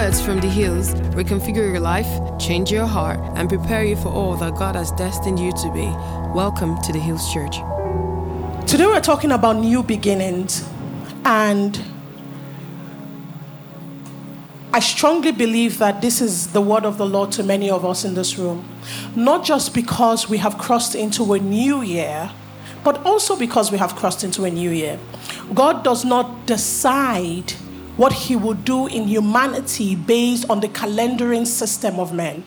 words from the hills reconfigure your life, change your heart, and prepare you for all that God has destined you to be. Welcome to the Hills Church. Today we're talking about new beginnings, and I strongly believe that this is the word of the Lord to many of us in this room. Not just because we have crossed into a new year, but also because we have crossed into a new year. God does not decide what he will do in humanity based on the calendaring system of men.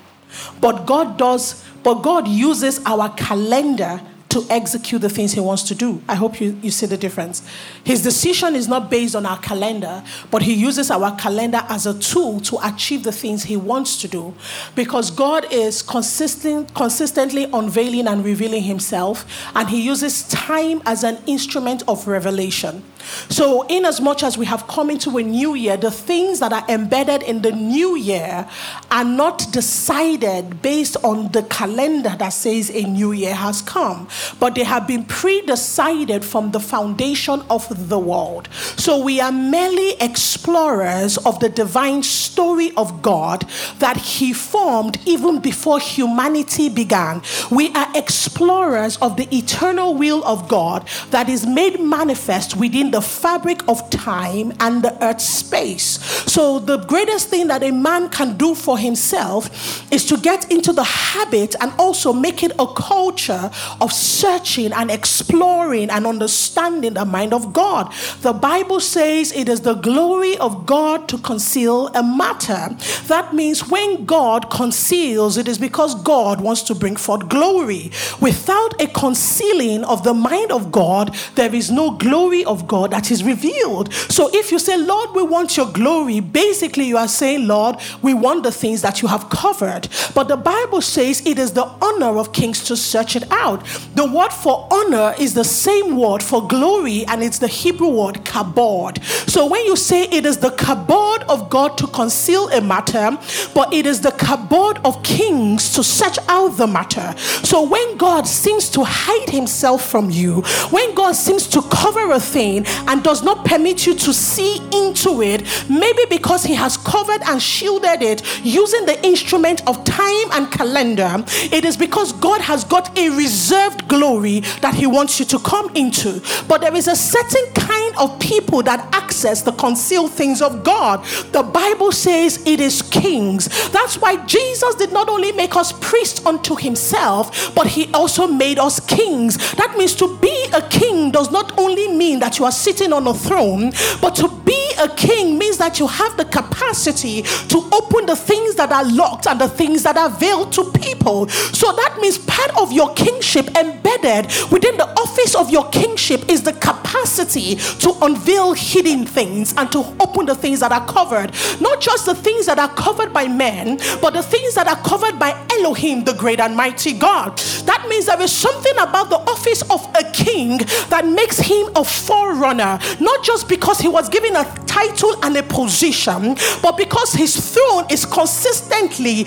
But God does, but God uses our calendar to execute the things he wants to do. I hope you, you see the difference. His decision is not based on our calendar, but he uses our calendar as a tool to achieve the things he wants to do. Because God is consistent, consistently unveiling and revealing himself, and he uses time as an instrument of revelation. So, in as much as we have come into a new year, the things that are embedded in the new year are not decided based on the calendar that says a new year has come, but they have been pre decided from the foundation of the world. So, we are merely explorers of the divine story of God that He formed even before humanity began. We are explorers of the eternal will of God that is made manifest within the fabric of time and the earth's space. So, the greatest thing that a man can do for himself is to get into the habit and also make it a culture of searching and exploring and understanding the mind of God. The Bible says it is the glory of God to conceal a matter. That means when God conceals, it is because God wants to bring forth glory. Without a concealing of the mind of God, there is no glory of God God that is revealed. So if you say, Lord, we want your glory, basically you are saying, Lord, we want the things that you have covered. But the Bible says it is the honor of kings to search it out. The word for honor is the same word for glory, and it's the Hebrew word kabod. So when you say it is the kabod God to conceal a matter, but it is the kabod of kings to search out the matter. So when God seems to hide himself from you, when God seems to cover a thing, and does not permit you to see into it, maybe because He has covered and shielded it using the instrument of time and calendar, it is because God has got a reserved glory that He wants you to come into. But there is a certain kind of people that access the concealed things of God. The Bible says it is kings. That's why Jesus did not only make us priests unto Himself, but He also made us kings. That means to be a king does not only mean that you are sitting on a throne, but to be a king means that you have the capacity to open the things that are locked and the things that are veiled to people. So that means part of your kingship embedded within the office of your kingship is the capacity to unveil hidden things and to open the things that are covered. Not just the things that are covered by men, but the things that are covered by Elohim, the great and mighty God. That means there is something about the office of a king that makes him a forerunner, not just because he was given a title and a position, but because his throne is consistently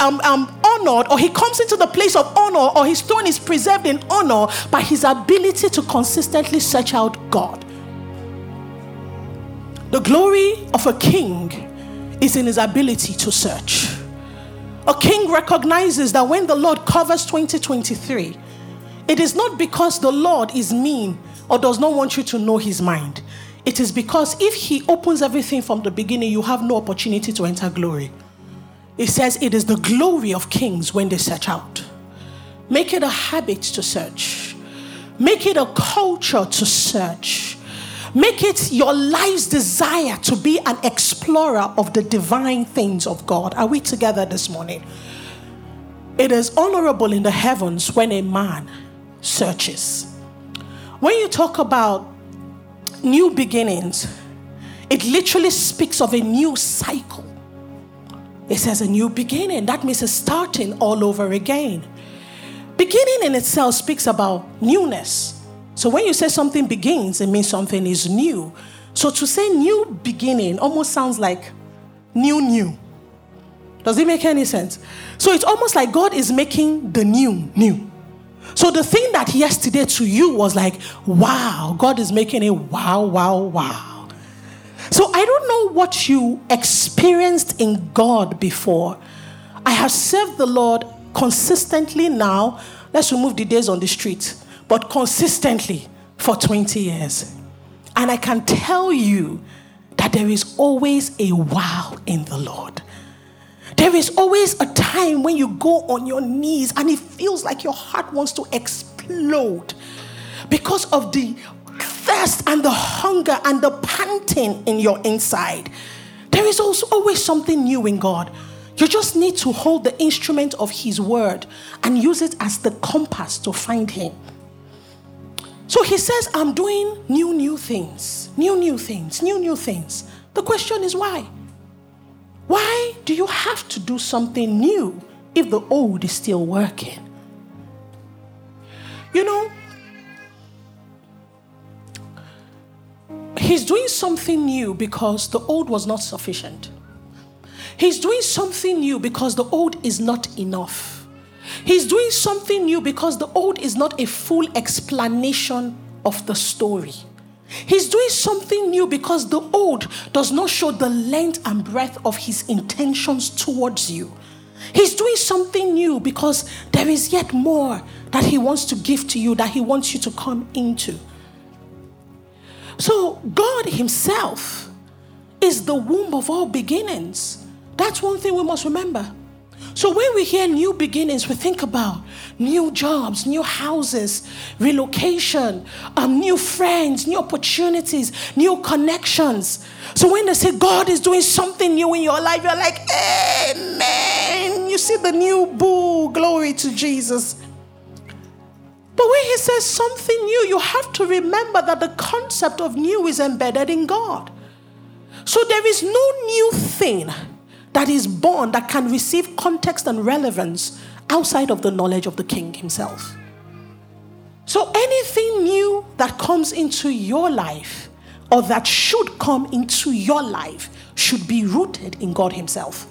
um, um, honored, or he comes into the place of honor, or his throne is preserved in honor by his ability to consistently search out God. The glory of a king is in his ability to search. A king recognizes that when the Lord covers 2023, it is not because the Lord is mean or does not want you to know his mind. It is because if he opens everything from the beginning, you have no opportunity to enter glory. It says it is the glory of kings when they search out. Make it a habit to search, make it a culture to search. Make it your life's desire to be an explorer of the divine things of God. Are we together this morning? It is honorable in the heavens when a man searches. When you talk about new beginnings, it literally speaks of a new cycle. It says a new beginning. That means a starting all over again. Beginning in itself speaks about newness. So when you say something begins, it means something is new. So to say new beginning almost sounds like new, new. Does it make any sense? So it's almost like God is making the new new. So the thing that yesterday to you was like, wow, God is making a wow, wow, wow. So I don't know what you experienced in God before. I have served the Lord consistently now. Let's remove the days on the street, but consistently for 20 years. And I can tell you that there is always a wow in the Lord. There is always a time when you go on your knees and it feels like your heart wants to explode because of the thirst and the hunger and the panting in your inside. There is also always something new in God. You just need to hold the instrument of His word and use it as the compass to find Him. So He says, I'm doing new, new things, new, new things, new, new things. The question is why? Why do you have to do something new if the old is still working? You know, He's doing something new because the old was not sufficient. He's doing something new because the old is not enough. He's doing something new because the old is not a full explanation of the story. He's doing something new because the old does not show the length and breadth of his intentions towards you. He's doing something new because there is yet more that he wants to give to you, that he wants you to come into. So, God Himself is the womb of all beginnings. That's one thing we must remember. So, when we hear new beginnings, we think about new jobs, new houses, relocation, um, new friends, new opportunities, new connections. So, when they say God is doing something new in your life, you're like, Amen. You see the new boo, glory to Jesus. But when he says something new, you have to remember that the concept of new is embedded in God. So there is no new thing that is born that can receive context and relevance outside of the knowledge of the King himself. So anything new that comes into your life or that should come into your life should be rooted in God himself.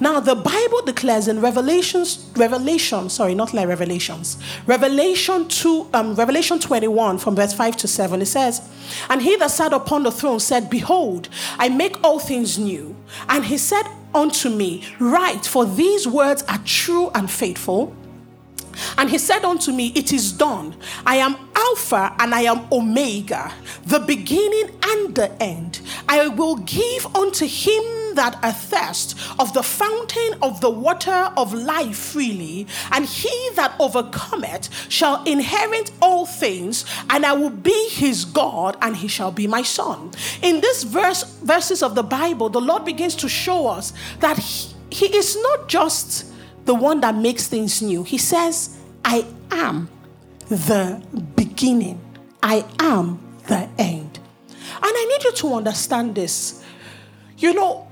Now, the Bible declares in Revelations, Revelation, sorry, not like Revelations, Revelation 2, um, Revelation 21 from verse 5 to 7, it says, And he that sat upon the throne said, Behold, I make all things new. And he said unto me, Write, for these words are true and faithful. And he said unto me, It is done. I am Alpha and I am Omega, the beginning and the end. I will give unto him that athirst of the fountain of the water of life freely, and he that overcometh shall inherit all things, and I will be his God, and he shall be my son. In this verse, verses of the Bible, the Lord begins to show us that he, he is not just the one that makes things new. He says, I am the beginning, I am the end. And I need you to understand this. You know,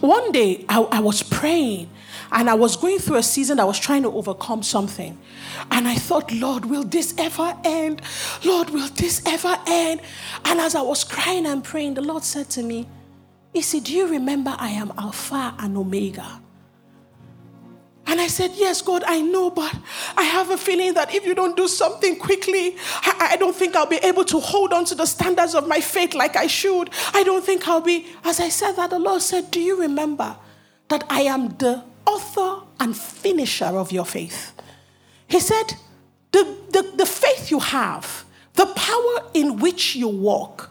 one day I, I, was praying and I was going through a season I was trying to overcome something. And I thought, Lord, will this ever end? Lord, will this ever end? And as I was crying and praying, the Lord said to me, He said, Do you remember I am Alpha and Omega? And I said, Yes, God, I know, but I have a feeling that if you don't do something quickly, I, I, don't think I'll be able to hold on to the standards of my faith like I should. I don't think I'll be. As I said that, the Lord said, Do you remember that I am the author and finisher of your faith? He said, The, the, the faith you have, the power in which you walk,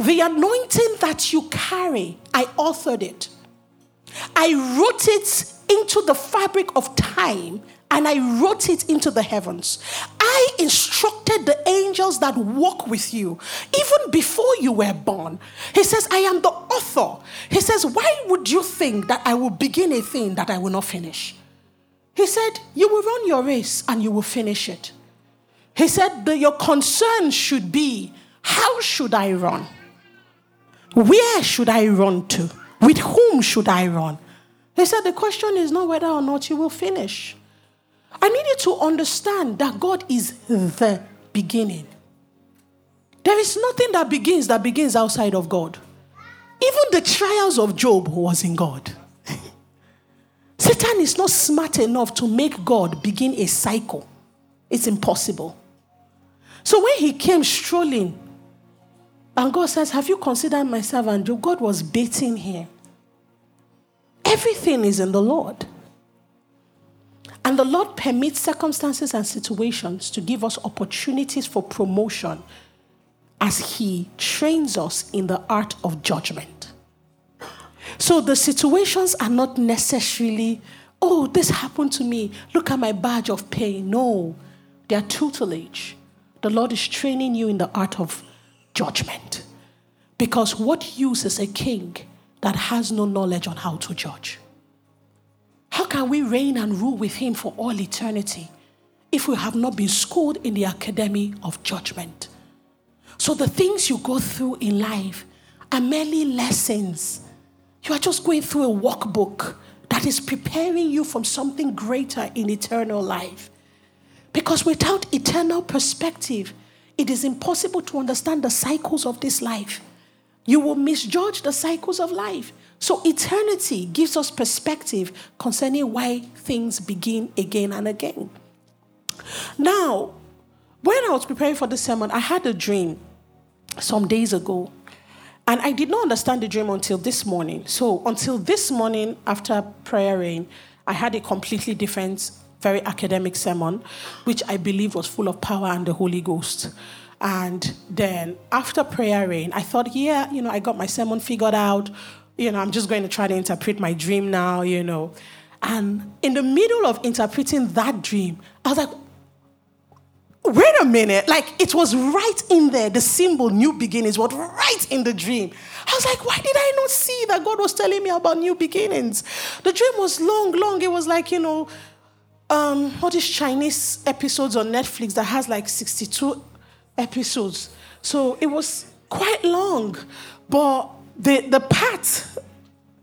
the anointing that you carry, I authored it. I wrote it into the fabric of time and I wrote it into the heavens. I instructed the angels that walk with you even before you were born. He says, I am the author. He says, Why would you think that I will begin a thing that I will not finish? He said, You will run your race and you will finish it. He said, Your concern should be, How should I run? Where should I run to? With whom should I run? He said, The question is not whether or not you will finish. I need you to understand that God is the beginning. There is nothing that begins that begins outside of God. Even the trials of Job was in God. Satan is not smart enough to make God begin a cycle. It's impossible. So when he came strolling And God says, Have you considered my servant? God was baiting him. Everything is in the Lord. And the Lord permits circumstances and situations to give us opportunities for promotion as He trains us in the art of judgment. So the situations are not necessarily, oh, this happened to me. Look at my badge of pain. No, they are tutelage. The Lord is training you in the art of judgment. Because what use is a king that has no knowledge on how to judge? How can we reign and rule with him for all eternity if we have not been schooled in the academy of judgment? So the things you go through in life are merely lessons. You are just going through a workbook that is preparing you from something greater in eternal life. Because without eternal perspective, it is impossible to understand the cycles of this life. You will misjudge the cycles of life. So, eternity gives us perspective concerning why things begin again and again. Now, when I was preparing for the sermon, I had a dream some days ago. And I did not understand the dream until this morning. So, until this morning, after prayer rain, I had a completely different very academic sermon, which I believe was full of power and the Holy Ghost. And then after prayer rain, I thought, yeah, you know, I got my sermon figured out. You know, I'm just going to try to interpret my dream now, you know. And in the middle of interpreting that dream, I was like, wait a minute. Like it was right in there. The symbol new beginnings was right in the dream. I was like, why did I not see that God was telling me about new beginnings? The dream was long, long. It was like, you know, um, all these Chinese episodes on Netflix that has like 62 episodes. So it was quite long. But the, the part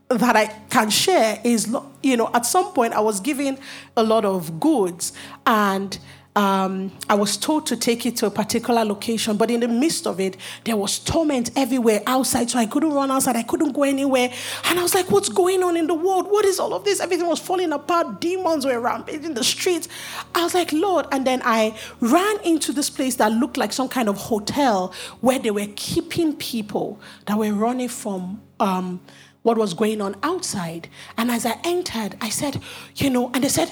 that I can share is, you know, at some point I was given a lot of goods and um, I was told to take it to a particular location, but in the midst of it, there was torment everywhere outside. So I couldn't run outside, I couldn't go anywhere. And I was like, what's going on in the world? What is all of this? Everything was falling apart. Demons were rampaging the streets. I was like, Lord. And then I ran into this place that looked like some kind of hotel where they were keeping people that were running from. Um, what was going on outside. And as I entered, I said, you know, and they said,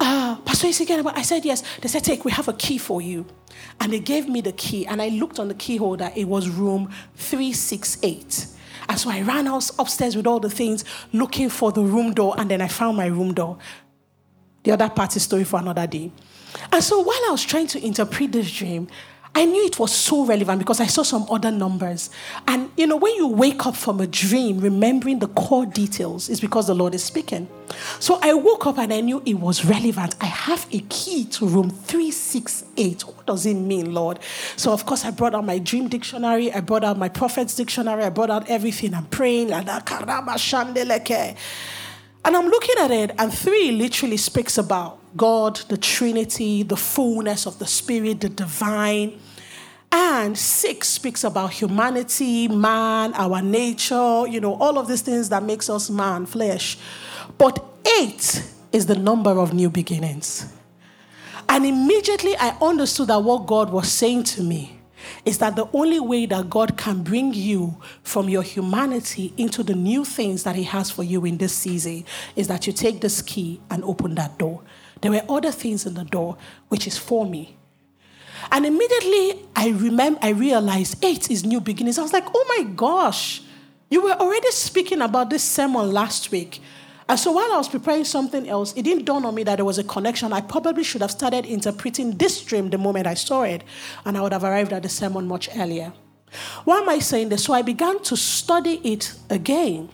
uh, Pastor again. I said, yes. They said, take, we have a key for you. And they gave me the key, and I looked on the key holder. It was room 368. And so I ran out upstairs with all the things, looking for the room door, and then I found my room door. The other part is story for another day. And so while I was trying to interpret this dream, I knew it was so relevant because I saw some other numbers. And you know, when you wake up from a dream, remembering the core details is because the Lord is speaking. So I woke up and I knew it was relevant. I have a key to room 368. What does it mean, Lord? So, of course, I brought out my dream dictionary, I brought out my prophet's dictionary, I brought out everything. I'm praying, and I'm looking at it, and three literally speaks about God, the Trinity, the fullness of the Spirit, the divine. And six speaks about humanity, man, our nature, you know, all of these things that makes us man, flesh. But eight is the number of new beginnings. And immediately I understood that what God was saying to me is that the only way that God can bring you from your humanity into the new things that He has for you in this season is that you take this key and open that door. There were other things in the door, which is for me. And immediately I remember, I realized eight is new beginnings. I was like, oh my gosh, you were already speaking about this sermon last week. And so while I was preparing something else, it didn't dawn on me that there was a connection. I probably should have started interpreting this dream the moment I saw it, and I would have arrived at the sermon much earlier. Why am I saying this? So I began to study it again.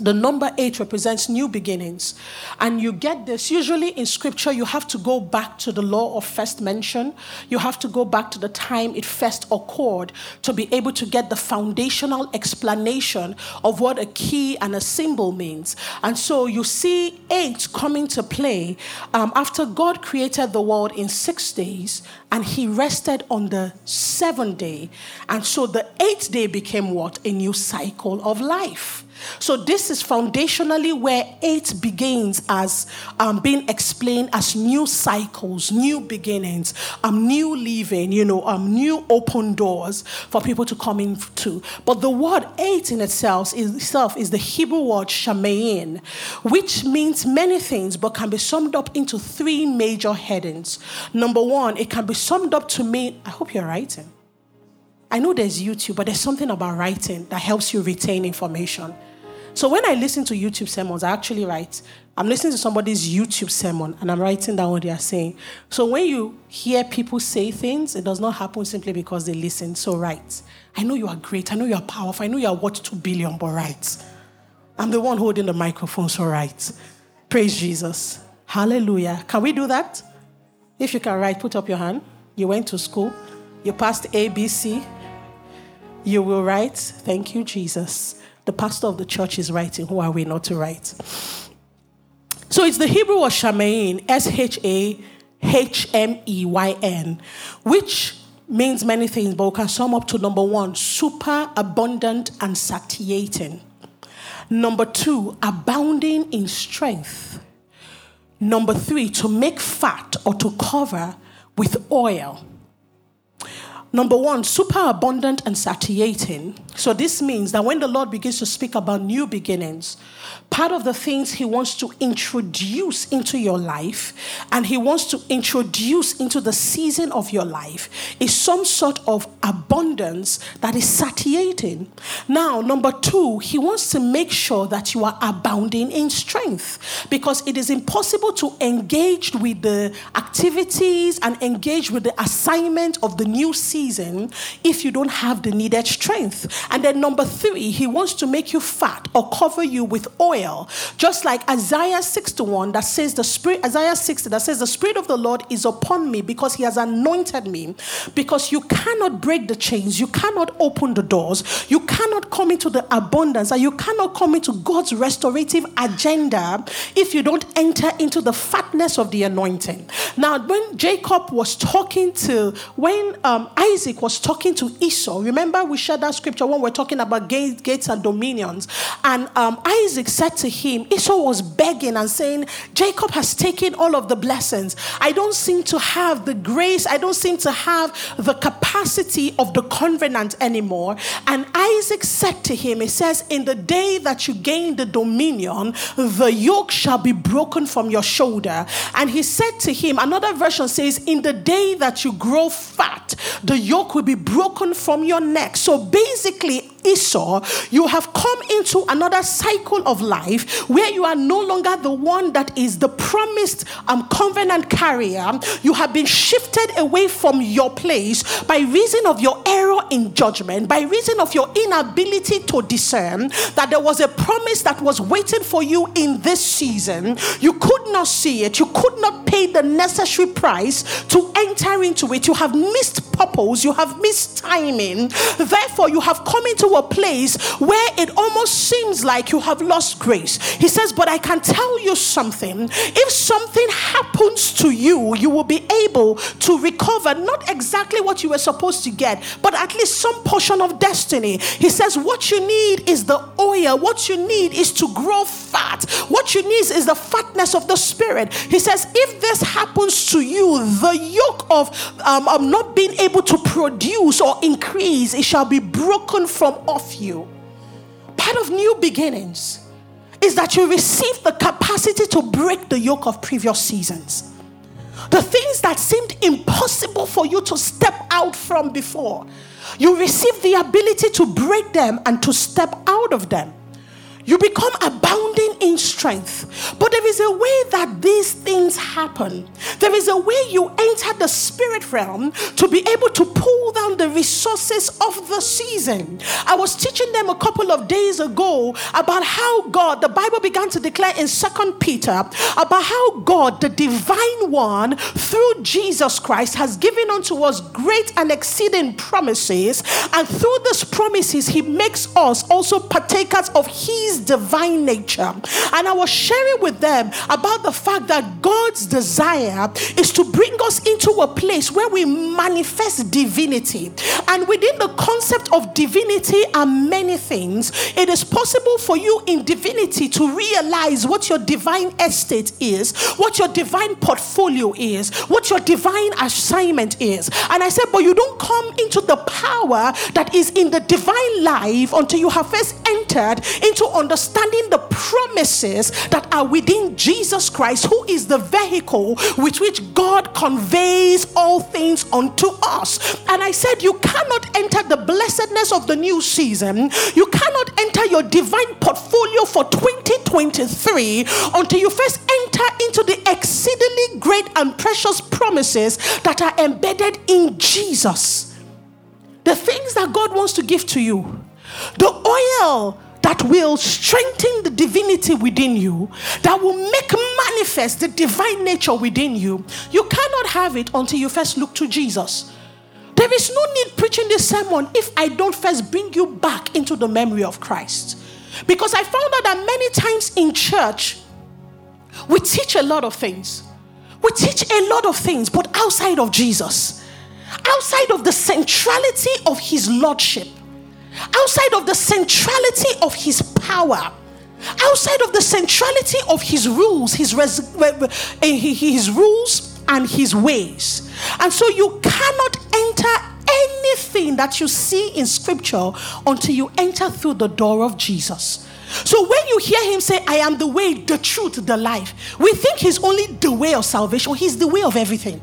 The number eight represents new beginnings. And you get this. Usually in scripture, you have to go back to the law of first mention. You have to go back to the time it first occurred to be able to get the foundational explanation of what a key and a symbol means. And so you see eight coming to play um, after God created the world in six days and he rested on the seventh day. And so the eighth day became what? A new cycle of life. So, this is foundationally where eight begins as um, being explained as new cycles, new beginnings, um, new living, you know, um, new open doors for people to come into. But the word eight in itself is, itself is the Hebrew word shamein, which means many things but can be summed up into three major headings. Number one, it can be summed up to mean, I hope you're writing. I know there's YouTube, but there's something about writing that helps you retain information. So when I listen to YouTube sermons, I actually write. I'm listening to somebody's YouTube sermon and I'm writing down what they are saying. So when you hear people say things, it does not happen simply because they listen. So write. I know you are great. I know you are powerful. I know you are worth two billion, but write. I'm the one holding the microphone, so write. Praise Jesus. Hallelujah. Can we do that? If you can write, put up your hand. You went to school. You passed ABC. You will write. Thank you, Jesus the pastor of the church is writing, who are we not to write? So it's the Hebrew of Shamein, S H A H M E Y N, which means many things, but we can sum up to number one, super abundant and satiating. Number two, abounding in strength. Number three, to make fat or to cover with oil. Number one, super abundant and satiating. So, this means that when the Lord begins to speak about new beginnings, part of the things He wants to introduce into your life and He wants to introduce into the season of your life is some sort of abundance that is satiating. Now, number two, He wants to make sure that you are abounding in strength because it is impossible to engage with the activities and engage with the assignment of the new season if you don't have the needed strength. And then, number three, He wants to make you fat or cover you with oil oil. Just like Isaiah 61 that says the Spirit, Isaiah 60 that says the Spirit of the Lord is upon me because he has anointed me. Because you cannot break the chains, you cannot open the doors, you cannot come into the abundance, and you cannot come into God's restorative agenda if you don't enter into the fatness of the anointing. Now, when Jacob was talking to, when um, Isaac was talking to Esau, remember we shared that scripture when we're talking about gates, and dominions, and um, Isaac said to him, Esau was begging and saying, Jacob has taken all of the blessings. I don't seem to have the grace, I don't seem to have the capacity of the covenant anymore. And Isaac said to him, He says, In the day that you gain the dominion, the yoke shall be broken from your shoulder. And he said to him, another version says, In the day that you grow fat, the yoke will be broken from your neck. So basically, Esau, you have come into another cycle of life where you are no longer the one that is the promised um, covenant carrier. You have been shifted away from your place by reason of your error in judgment, by reason of your inability to discern that there was a promise that was waiting for you in this season. You could not see it, you could not pay the necessary price to enter into it. You have missed purpose, you have missed timing. Therefore, you have come into a place where it almost seems like you have lost grace. He says, But I can tell you something. If something happens to you, you will be able to recover not exactly what you were supposed to get, but at least some portion of destiny. He says, What you need is the oil, what you need is to grow fat, what you need is the fatness of the spirit. He says, If this happens to you, the yoke of um, um, not being able to produce or increase, it shall be broken from off you. Part of new beginnings is that you receive the capacity to break the yoke of previous seasons. The things that seemed impossible for you to step out from before, you receive the ability to break them and to step out of them you become abounding in strength. But there is a way that these things happen. There is a way you enter the spirit realm to be able to pull down the resources of the season. I was teaching them a couple of days ago about how God, the Bible began to declare in Second Peter about how God, the divine one, through Jesus Christ, has given unto us great and exceeding promises. And through these promises, he makes us also partakers of his divine nature. And I was sharing with them about the fact that God's desire is to bring us into a place where we manifest divinity. And within the concept of divinity are many things. It is possible for you in divinity to realize what your divine estate is, what your divine portfolio is, what your divine assignment is. And I said, but you don't come into the power that is in the divine life until you have first entered into understanding the promises that are within Jesus Christ, who is the vehicle with which God conveys all things unto us. And I said, You cannot enter the blessedness of the new season, you cannot enter your divine portfolio for 2023 until you first enter into the exceedingly great and precious promises that are embedded in Jesus. The things that God wants to give to you, the oil that will strengthen the divinity within you, that will make manifest the divine nature within you, you cannot have it until you first look to Jesus. There is no need preaching this sermon if I don't first bring you back into the memory of Christ. Because I found out that many times in church, we teach a lot of things. We teach a lot of things, but outside of Jesus, outside of the centrality of his lordship, outside of the centrality of his power, outside of the centrality of his rules, his, res- eh, his rules and his ways. And so you cannot enter anything that you see in scripture until you enter through the door of Jesus. So when you hear him say, I am the way, the truth, the life, we think he's only the way of salvation. He's the way of everything.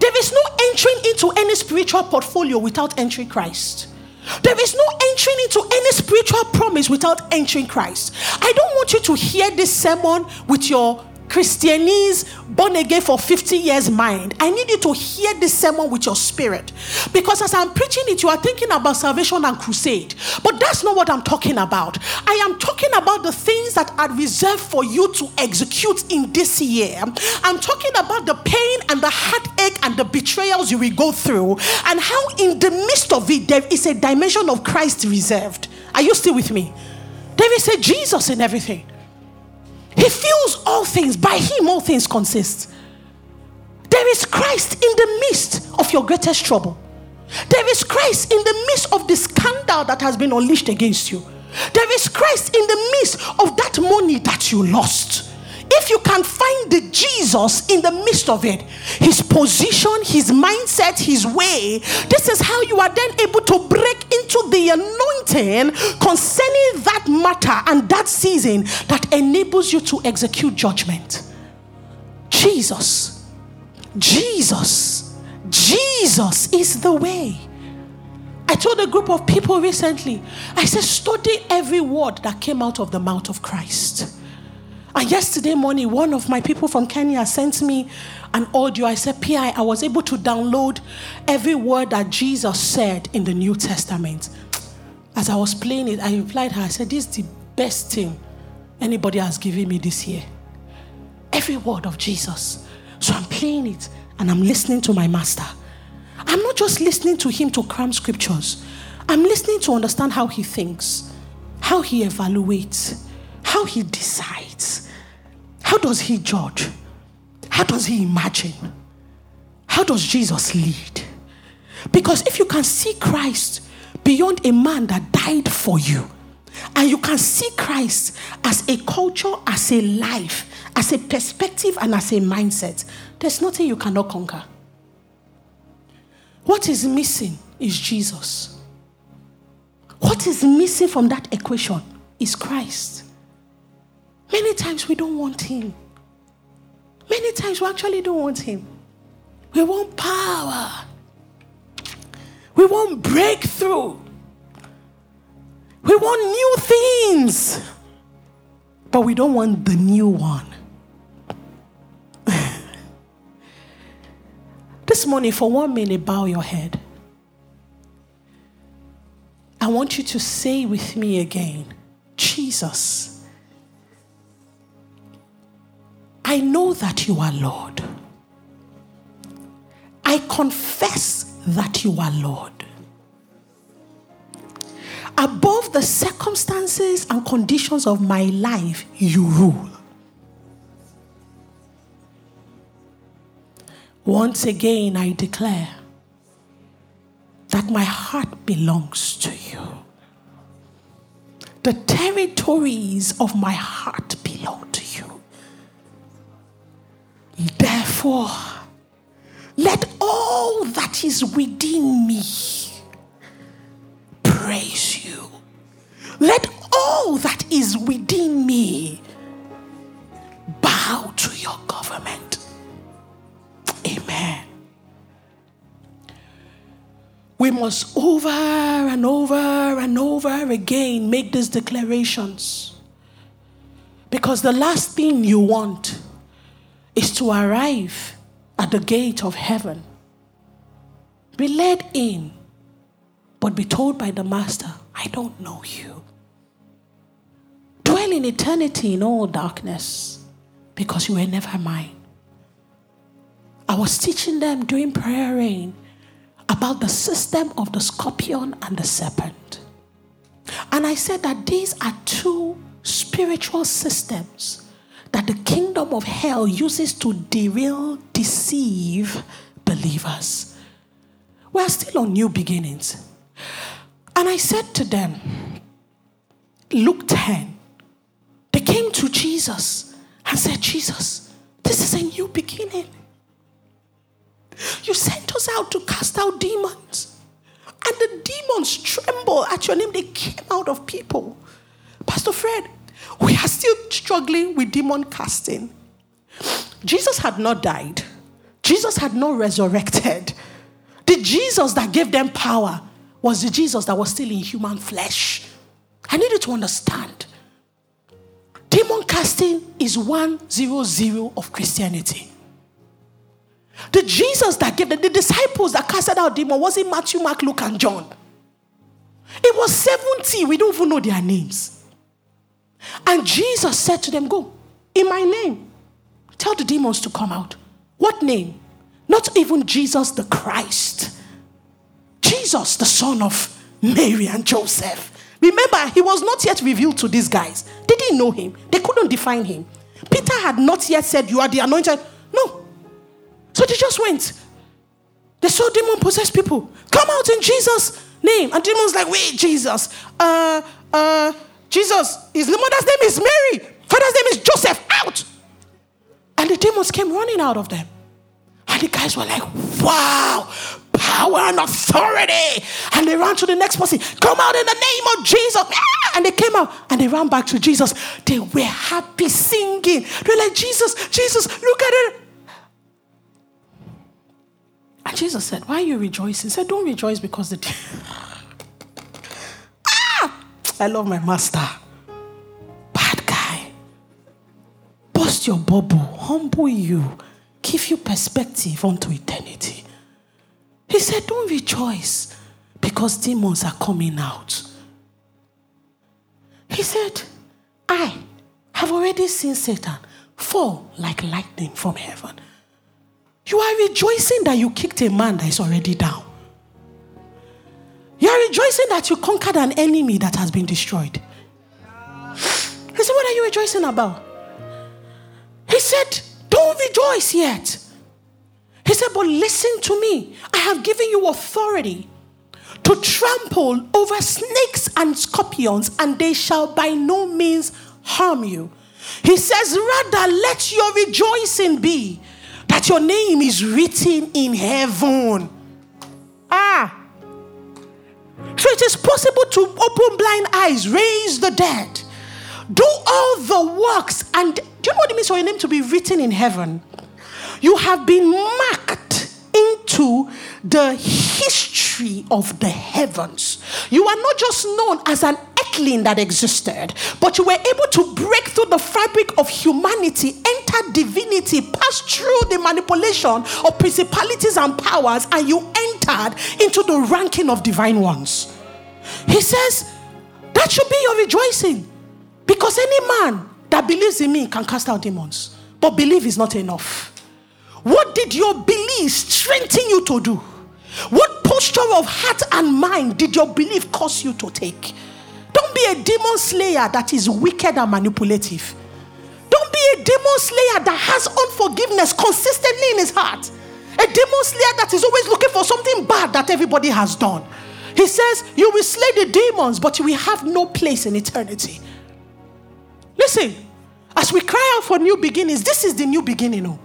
There is no entering into any spiritual portfolio without entering Christ. There is no entering into any spiritual promise without entering Christ. I don't want you to hear this sermon with your Christianese, born again for 50 years mind. I need you to hear this sermon with your spirit. Because as I'm preaching it, you are thinking about salvation and crusade. But that's not what I'm talking about. I am talking about the things that are reserved for you to execute in this year. I'm talking about the pain and the heartache and the betrayals you will go through, and how in the midst of it, there is a dimension of Christ reserved. Are you still with me? David a Jesus in everything. He fills all things, by Him, all things consist. There is Christ in the midst of your greatest trouble. There is Christ in the midst of the scandal that has been unleashed against you. There is Christ in the midst of that money that you lost if you can find the Jesus in the midst of it, his position, his mindset, his way, this is how you are then able to break into the anointing concerning that matter and that season that enables you to execute judgment. Jesus, Jesus, Jesus is the way. I told a group of people recently, I said, study every word that came out of the mouth of Christ. And yesterday morning, one of my people from Kenya sent me an audio. I said, PI, I was able to download every word that Jesus said in the New Testament. As I was playing it, I replied her, I said, This is the best thing anybody has given me this year. Every word of Jesus. So I'm playing it and I'm listening to my master. I'm not just listening to him to cram scriptures, I'm listening to understand how he thinks, how he evaluates, how he decides. How does he judge? How does he imagine? How does Jesus lead? Because if you can see Christ beyond a man that died for you, and you can see Christ as a culture, as a life, as a perspective, and as a mindset, there's nothing you cannot conquer. What is missing is Jesus. What is missing from that equation is Christ. Many times we don't want Him. Many times we actually don't want Him. We want power. We want breakthrough. We want new things. But we don't want the new one. this morning, for one minute, bow your head. I want you to say with me again Jesus. I know that you are Lord. I confess that you are Lord. Above the circumstances and conditions of my life, you rule. Once again, I declare that my heart belongs to you. The territories of my heart belong to you. Therefore, let all that is within me praise you. Let all that is within me bow to your government. Amen. We must over and over and over again make these declarations. Because the last thing you want is to arrive at the gate of heaven, be led in, but be told by the Master, I don't know you. Dwell in eternity in all darkness because you were never mine. I was teaching them during prayer rain about the system of the scorpion and the serpent. And I said that these are two spiritual systems that the kingdom of hell uses to derail, deceive believers. We're still on new beginnings. And I said to them, Luke 10, they came to Jesus and said, Jesus, this is a new beginning. You sent us out to cast out demons. And the demons tremble at your name. They came out of people. Pastor Fred, we are still struggling with demon casting. Jesus had not died, Jesus had not resurrected. The Jesus that gave them power was the Jesus that was still in human flesh. I need you to understand. Demon casting is one zero zero of Christianity. The Jesus that gave the, the disciples that casted out demon wasn't Matthew, Mark, Luke, and John. It was 70. We don't even know their names. And Jesus said to them, Go in my name. Tell the demons to come out. What name? Not even Jesus the Christ. Jesus, the son of Mary and Joseph. Remember, he was not yet revealed to these guys. They didn't know him, they couldn't define him. Peter had not yet said, You are the anointed. No. So they just went. They saw demon possessed people. Come out in Jesus' name. And demon's like, Wait, Jesus. Uh, uh, Jesus, his mother's name is Mary, father's name is Joseph, out. And the demons came running out of them. And the guys were like, wow, power and authority. And they ran to the next person, come out in the name of Jesus. Ah, and they came out and they ran back to Jesus. They were happy singing. They're like, Jesus, Jesus, look at it. And Jesus said, Why are you rejoicing? He said, Don't rejoice because the. I love my master. Bad guy. Bust your bubble, humble you, give you perspective onto eternity. He said, Don't rejoice because demons are coming out. He said, I have already seen Satan fall like lightning from heaven. You are rejoicing that you kicked a man that is already down. You are rejoicing that you conquered an enemy that has been destroyed. He said, What are you rejoicing about? He said, Don't rejoice yet. He said, But listen to me. I have given you authority to trample over snakes and scorpions, and they shall by no means harm you. He says, Rather, let your rejoicing be that your name is written in heaven. Ah. So it is possible to open blind eyes, raise the dead, do all the works. And do you know what it means for your name to be written in heaven? You have been marked into the history of the heavens. You are not just known as an that existed, but you were able to break through the fabric of humanity, enter divinity, pass through the manipulation of principalities and powers, and you entered into the ranking of divine ones. He says, That should be your rejoicing. Because any man that believes in me can cast out demons. But belief is not enough. What did your belief strengthen you to do? What posture of heart and mind did your belief cause you to take? Don't be a demon slayer that is wicked and manipulative. Don't be a demon slayer that has unforgiveness consistently in his heart. A demon slayer that is always looking for something bad that everybody has done. He says, You will slay the demons, but you will have no place in eternity. Listen, as we cry out for new beginnings, this is the new beginning. Oh.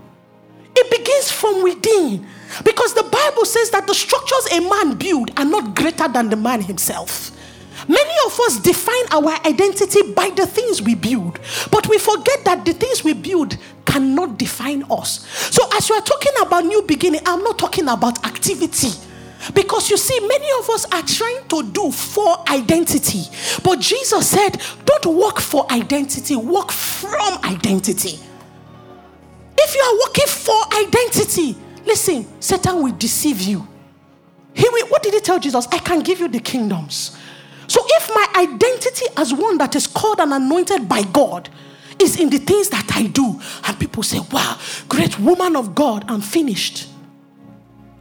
It begins from within. Because the Bible says that the structures a man build are not greater than the man himself. Many of us define our identity by the things we build, but we forget that the things we build cannot define us. So, as you are talking about new beginning, I'm not talking about activity. Because you see, many of us are trying to do for identity. But Jesus said, don't work for identity, work from identity. If you are working for identity, listen, Satan will deceive you. He will, what did he tell Jesus? I can give you the kingdoms. So if my identity as one that is called and anointed by God is in the things that I do, and people say, wow, great woman of God, I'm finished.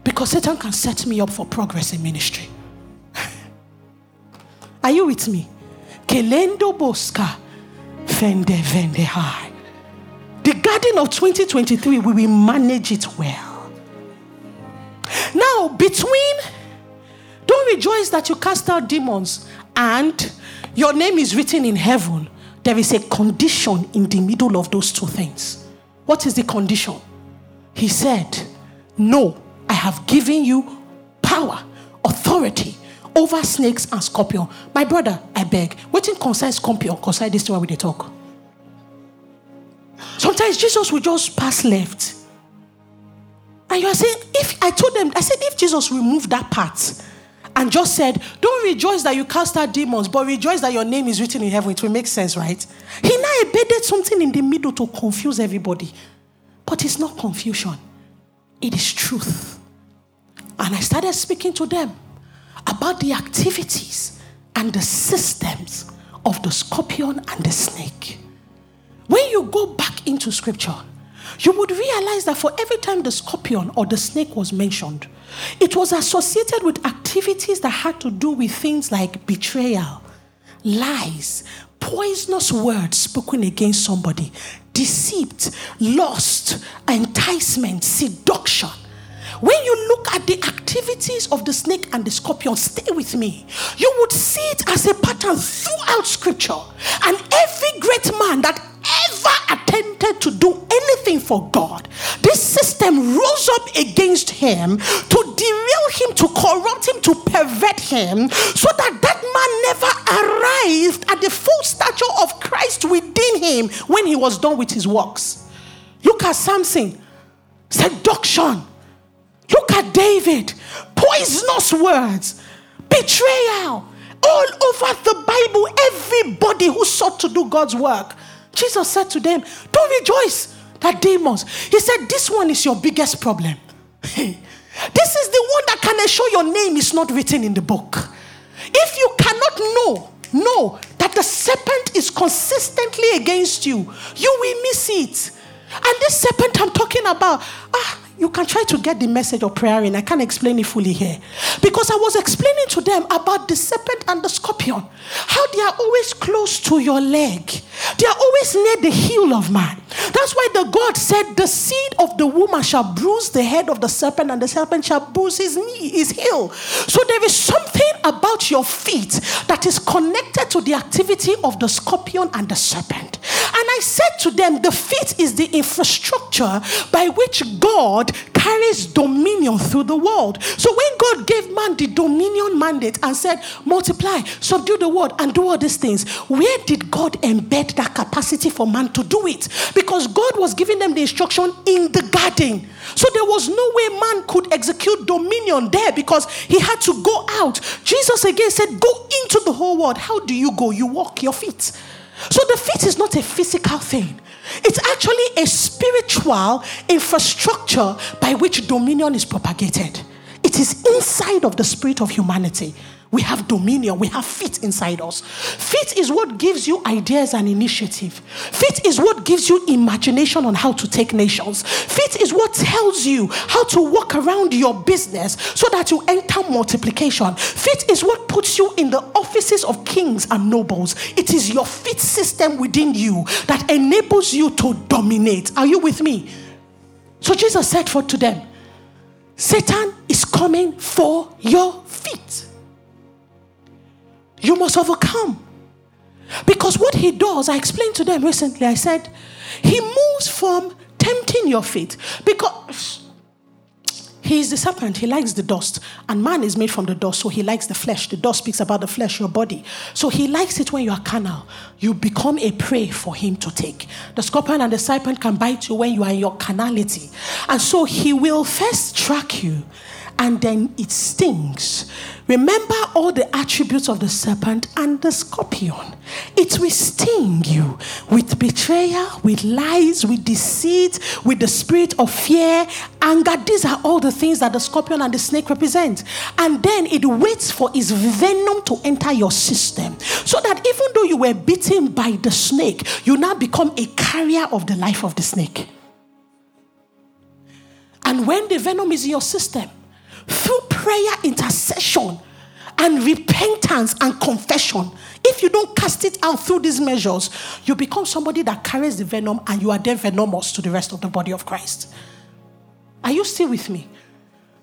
Because Satan can set me up for progress in ministry. Are you with me? Kelendo Bosca, Vende Vende High. The garden of 2023, we will manage it well. Now, between don't rejoice that you cast out demons and your name is written in heaven. There is a condition in the middle of those two things. What is the condition? He said, No, I have given you power, authority over snakes and scorpion. My brother, I beg, waiting concern scorpion, concern this to why we talk. Sometimes Jesus will just pass left. And you are saying, if I told them, I said, if Jesus removed that part and just said, Don't rejoice that you cast out demons, but rejoice that your name is written in heaven, it will make sense, right? He now embedded something in the middle to confuse everybody. But it's not confusion, it is truth. And I started speaking to them about the activities and the systems of the scorpion and the snake. When you go back into scripture, you would realize that for every time the scorpion or the snake was mentioned, it was associated with activities that had to do with things like betrayal, lies, poisonous words spoken against somebody, deceit, lust, enticement, seduction. When you look at the activities of the snake and the scorpion, stay with me. You would see it as a pattern throughout scripture. And every great man that ever attempted to do anything for God, this system rose up against him to derail him, to corrupt him, to pervert him, so that that man never arrived at the full stature of Christ within him when he was done with his works. Look at Samson, seduction Look at David, poisonous words, betrayal. All over the Bible, everybody who sought to do God's work, Jesus said to them, Don't rejoice that demons. He said, This one is your biggest problem. this is the one that can ensure your name is not written in the book. If you cannot know, know that the serpent is consistently against you, you will miss it. And this serpent I'm talking about, ah, you can try to get the message of prayer in. I can't explain it fully here. Because I was explaining to them about the serpent and the scorpion, how they are always close to your leg, they are always near the heel of man. That's why the God said, The seed of the woman shall bruise the head of the serpent, and the serpent shall bruise his knee, his heel. So there is something about your feet that is connected to the activity of the scorpion and the serpent. And I said to them, The feet is the infrastructure by which God carries dominion through the world. So when God gave man the dominion mandate and said, multiply, subdue the world, and do all these things, where did God embed that capacity for man to do it? Because God was giving them the instruction in the garden. So there was no way man could execute dominion there because he had to go out. Jesus again said, Go into the whole world. How do you go? You walk your feet. So the feet is not a physical thing. It's actually a spiritual infrastructure by which dominion is propagated. It is inside of the spirit of humanity. We have dominion, we have feet inside us. Feet is what gives you ideas and initiative. Feet is what gives you imagination on how to take nations. Feet is what tells you how to walk around your business so that you enter multiplication. Feet is what puts you in the offices of kings and nobles. It is your feet system within you that enables you to dominate. Are you with me? So Jesus said for to them, Satan is coming for your feet. You must overcome. Because what he does, I explained to them recently, I said, he moves from tempting your feet because he is the serpent, he likes the dust, and man is made from the dust, so he likes the flesh. The dust speaks about the flesh, your body. So he likes it when you are carnal. You become a prey for him to take. The scorpion and the serpent can bite you when you are in your carnality. And so he will first track you and then it stings. Remember all the attributes of the serpent and the scorpion. It will sting you with betrayal, with lies, with deceit, with the spirit of fear, anger. These are all the things that the scorpion and the snake represent. And then it waits for its venom to enter your system. So that even though you were bitten by the snake, you now become a carrier of the life of the snake. And when the venom is in your system, through prayer, intercession, and repentance and confession. If you don't cast it out through these measures, you become somebody that carries the venom and you are then venomous to the rest of the body of Christ. Are you still with me?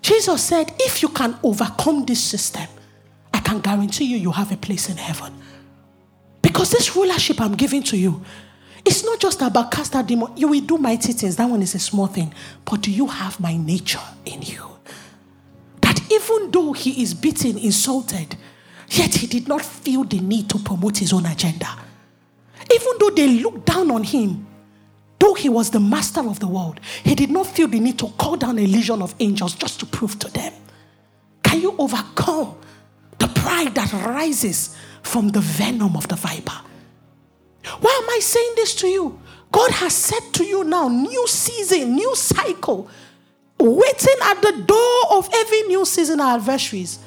Jesus said, If you can overcome this system, I can guarantee you, you have a place in heaven. Because this rulership I'm giving to you, it's not just about cast out demon. You will do mighty things. That one is a small thing. But do you have my nature in you? Even though he is beaten, insulted, yet he did not feel the need to promote his own agenda. Even though they looked down on him, though he was the master of the world, he did not feel the need to call down a legion of angels just to prove to them. Can you overcome the pride that rises from the venom of the viper? Why am I saying this to you? God has said to you now, new season, new cycle waiting at the door of every new season our adversaries.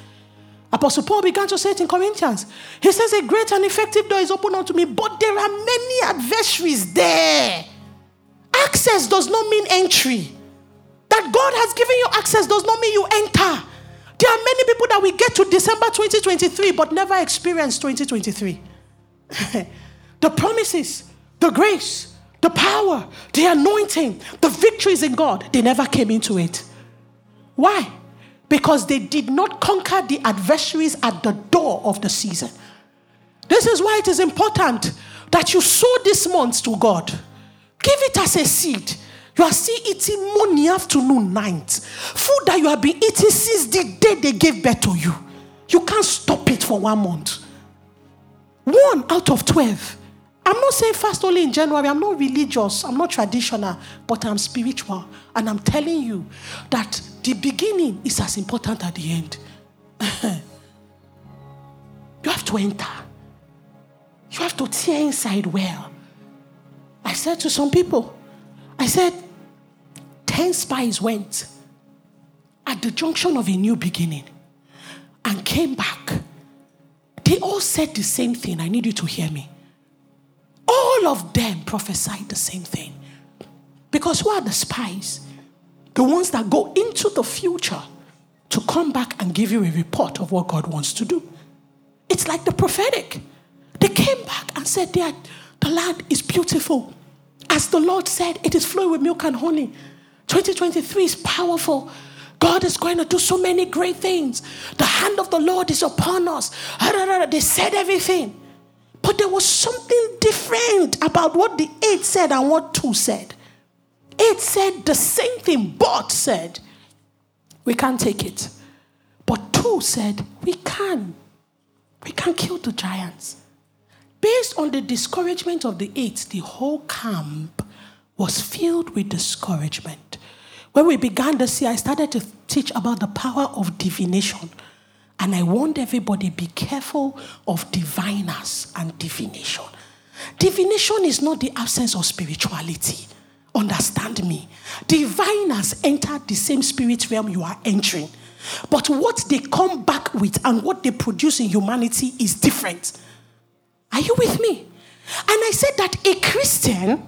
Apostle Paul began to say it in Corinthians. He says, A great and effective door is open unto me, but there are many adversaries there. Access does not mean entry. That God has given you access does not mean you enter. There are many people that we get to December 2023 but never experience 2023. the promises, the grace, the power, the anointing, the victories in God, they never came into it. Why? Because they did not conquer the adversaries at the door of the season. This is why it is important that you sow this month to God. Give it as a seed. You are still eating morning, afternoon, night. Food that you have been eating since the day they gave birth to you. You can't stop it for one month. One out of 12 I'm not saying fast only in January. I'm not religious. I'm not traditional, but I'm spiritual. And I'm telling you that the beginning is as important as the end. you have to enter. You have to tear inside well. I said to some people, I said, 10 spies went at the junction of a new beginning and came back. They all said the same thing. I need you to hear me. All of them prophesied the same thing. Because who are the spies? The ones that go into the future to come back and give you a report of what God wants to do. It's like the prophetic. They came back and said, the land is beautiful. As the Lord said, it is flowing with milk and honey. 2023 is powerful. God is going to do so many great things. The hand of the Lord is upon us. They said everything. But there was something different about what the eight said and what two said. Eight said the same thing, but said, we can't take it. But two said, we can. We can kill the giants. Based on the discouragement of the eight, the whole camp was filled with discouragement. When we began this year, I started to teach about the power of divination and I warned everybody be careful of diviners and divination. Divination is not the absence of spirituality. Understand me. Diviners enter the same spirit realm you are entering. But what they come back with and what they produce in humanity is different. Are you with me? And I said that a Christian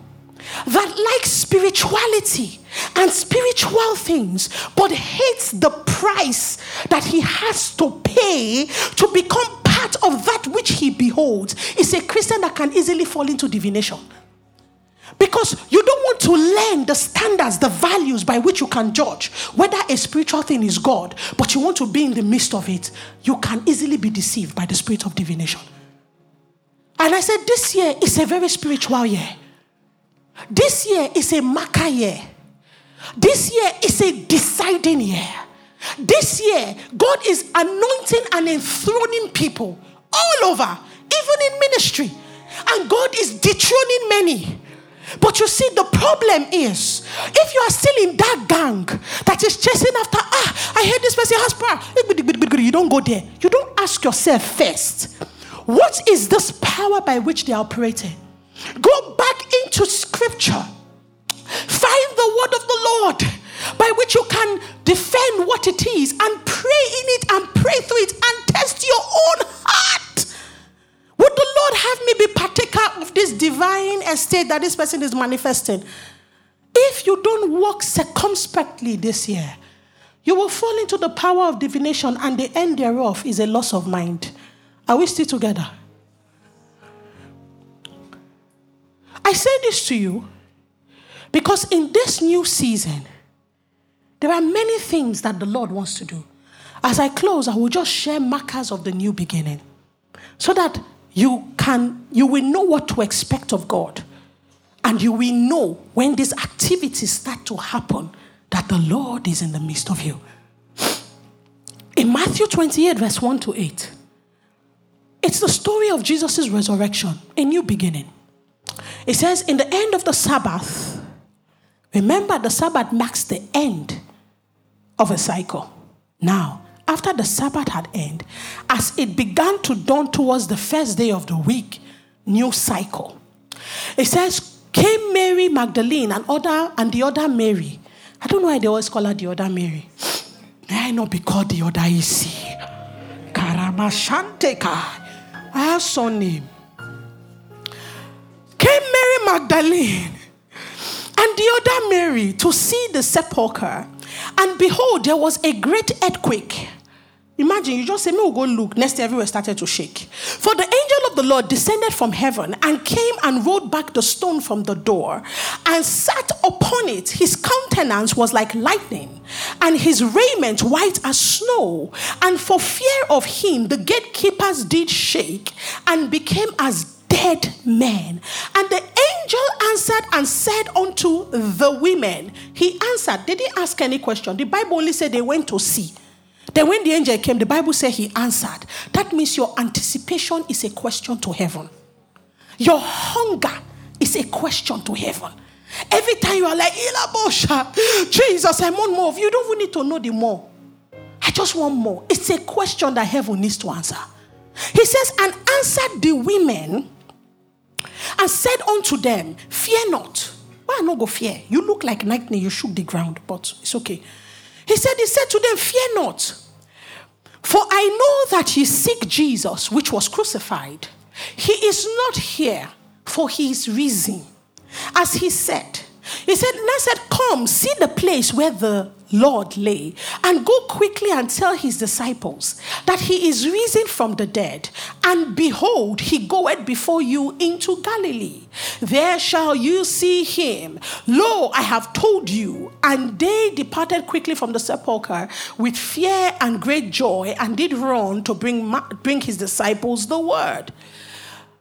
that likes spirituality and spiritual things, but hates the price that he has to pay to become part of that which he beholds, is a Christian that can easily fall into divination. Because you don't want to learn the standards, the values by which you can judge whether a spiritual thing is God, but you want to be in the midst of it, you can easily be deceived by the spirit of divination. And I said, This year is a very spiritual year. This year is a marker year. This year is a deciding year. This year, God is anointing and enthroning people all over, even in ministry. And God is dethroning many. But you see, the problem is if you are still in that gang that is chasing after, ah, I heard this person has power. You don't go there. You don't ask yourself first, what is this power by which they are operating? Go back into scripture. Find the word of the Lord by which you can defend what it is and pray in it and pray through it and test your own heart. Would the Lord have me be partaker of this divine estate that this person is manifesting? If you don't walk circumspectly this year, you will fall into the power of divination, and the end thereof is a loss of mind. Are we still together? I say this to you because in this new season, there are many things that the Lord wants to do. As I close, I will just share markers of the new beginning so that you can you will know what to expect of God and you will know when these activities start to happen that the Lord is in the midst of you. In Matthew 28 verse 1 to 8, it's the story of Jesus' resurrection, a new beginning. It says, in the end of the Sabbath, remember the Sabbath marks the end of a cycle. Now, after the Sabbath had ended, as it began to dawn towards the first day of the week, new cycle. It says, came Mary Magdalene and other and the other Mary. I don't know why they always call her the other Mary. May I not be called the other Isi? Karamashanteka. Our son name. Came Mary Magdalene and the other Mary to see the sepulchre. And behold, there was a great earthquake. Imagine you just say, Me will go look. Next everywhere started to shake. For the angel of the Lord descended from heaven and came and rolled back the stone from the door and sat upon it. His countenance was like lightning, and his raiment white as snow. And for fear of him, the gatekeepers did shake and became as dead men. And the angel answered and said unto the women, He answered, they didn't ask any question. The Bible only said they went to see. Then when the angel came, the Bible said he answered. That means your anticipation is a question to heaven. Your hunger is a question to heaven. Every time you are like, Jesus, I want more of you. don't even need to know the more. I just want more. It's a question that heaven needs to answer. He says, and answered the women and said unto them, Fear not. Why not go fear? You look like lightning, you shook the ground, but it's okay. He said, He said to them, Fear not. For I know that ye seek Jesus, which was crucified. He is not here, for he is risen. As he said, he said, I said, Come, see the place where the Lord lay, and go quickly and tell his disciples that he is risen from the dead. And behold, he goeth before you into Galilee. There shall you see him. Lo, I have told you. And they departed quickly from the sepulchre with fear and great joy, and did run to bring, bring his disciples the word.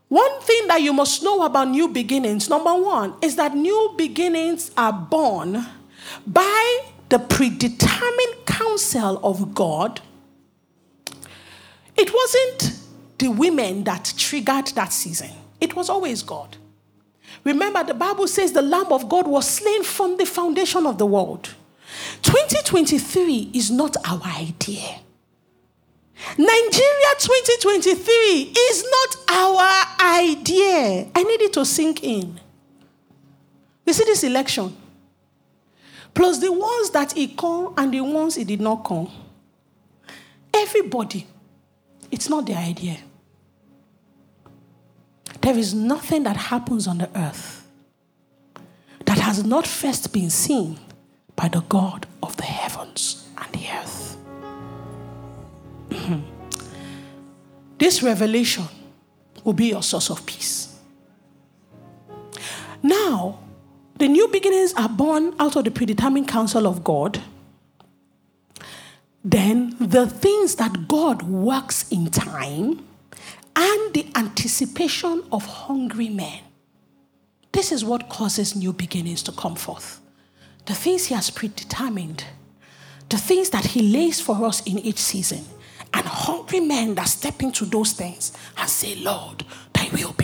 One thing that you must know about new beginnings, number one, is that new beginnings are born by the predetermined counsel of God. It wasn't the women that triggered that season, it was always God. Remember, the Bible says the Lamb of God was slain from the foundation of the world. 2023 is not our idea. Nigeria 2023 is not our idea. I need it to sink in. You see this election? Plus the ones that he come and the ones he did not come. everybody, it's not their idea. There is nothing that happens on the earth that has not first been seen by the God of the heavens and the earth. Mm-hmm. this revelation will be your source of peace. Now, the new beginnings are born out of the predetermined counsel of God. Then, the things that God works in time and the anticipation of hungry men. This is what causes new beginnings to come forth. The things He has predetermined, the things that He lays for us in each season, and hungry men that step into those things and say, Lord, thy will be.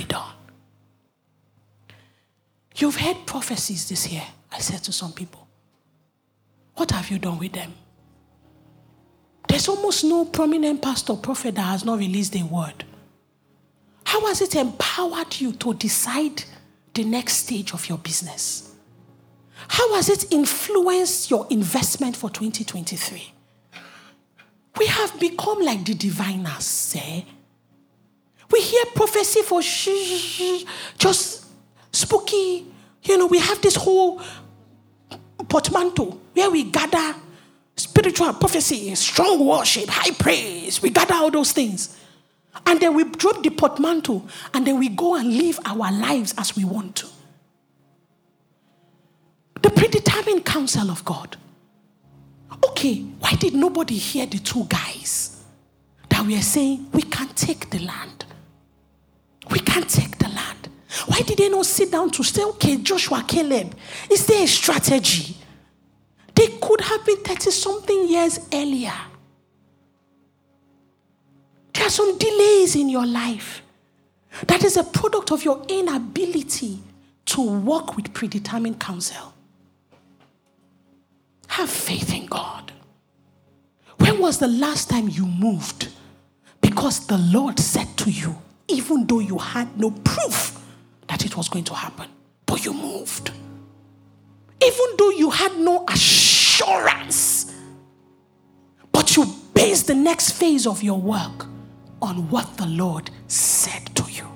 You've heard prophecies this year, I said to some people. What have you done with them? There's almost no prominent pastor prophet that has not released a word. How has it empowered you to decide the next stage of your business? How has it influenced your investment for 2023? We have become like the diviners, say. We hear prophecy for sh- just spooky. You know, we have this whole portmanteau where we gather spiritual prophecy, strong worship, high praise. We gather all those things. And then we drop the portmanteau and then we go and live our lives as we want to. The predetermined counsel of God. Okay, why did nobody hear the two guys that we are saying we can't take the land? We can't take the land. Why did they not sit down to say, okay, Joshua, Caleb, is there a strategy? They could have been 30 something years earlier. There are some delays in your life. That is a product of your inability to work with predetermined counsel. Have faith in God. When was the last time you moved? Because the Lord said to you, even though you had no proof that it was going to happen, but you moved. Even though you had no assurance, but you based the next phase of your work on what the Lord said to you.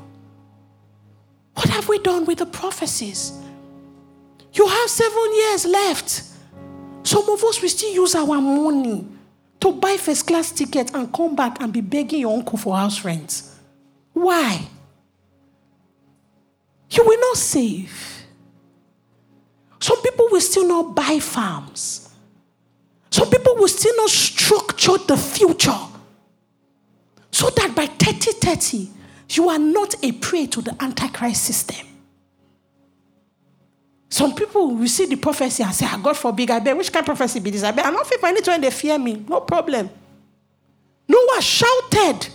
What have we done with the prophecies? You have seven years left. Some of us will still use our money to buy first class tickets and come back and be begging your uncle for house rent. Why? You will not save. Some people will still not buy farms. Some people will still not structure the future so that by 3030, you are not a prey to the Antichrist system. Some people will see the prophecy and say, ah, God forbid, I bet, which kind of prophecy be this? I bet, I don't feel anytime they fear me. No problem. Noah shouted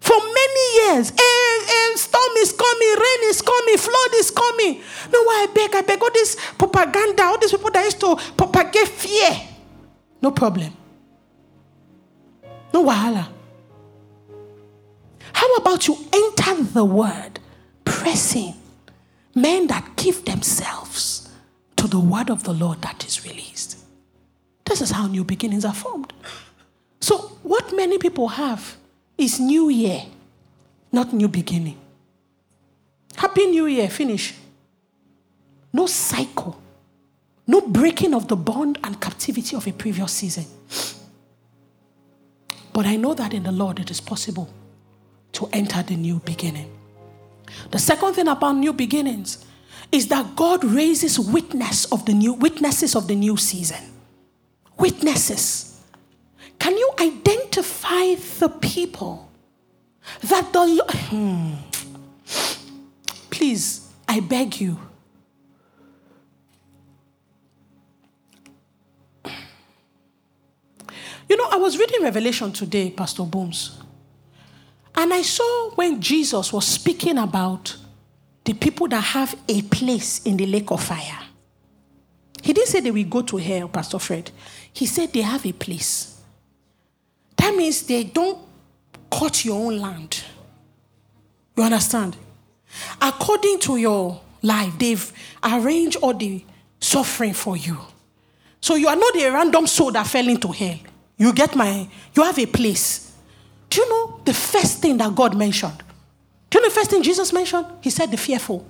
for many years, a, a storm is coming, rain is coming, flood is coming. No, I beg, I beg, all this propaganda, all these people that used to propagate fear. No problem. No wahala. How about you enter the word, pressing men that give themselves to the word of the Lord that is released? This is how new beginnings are formed. So, what many people have is new year, not new beginning. Happy New Year, finish. No cycle, no breaking of the bond and captivity of a previous season. But I know that in the Lord it is possible to enter the new beginning. The second thing about new beginnings is that God raises witness of the new witnesses of the new season. Witnesses. Can you identify the people that the hmm. please I beg you You know, I was reading Revelation today, Pastor Booms. And I saw when Jesus was speaking about the people that have a place in the lake of fire. He didn't say they will go to hell, Pastor Fred. He said they have a place. That means they don't cut your own land. You understand? According to your life, they've arranged all the suffering for you. So you are not a random soul that fell into hell. You get my, you have a place. Do you know the first thing that God mentioned? Do you know the first thing Jesus mentioned? He said, the fearful.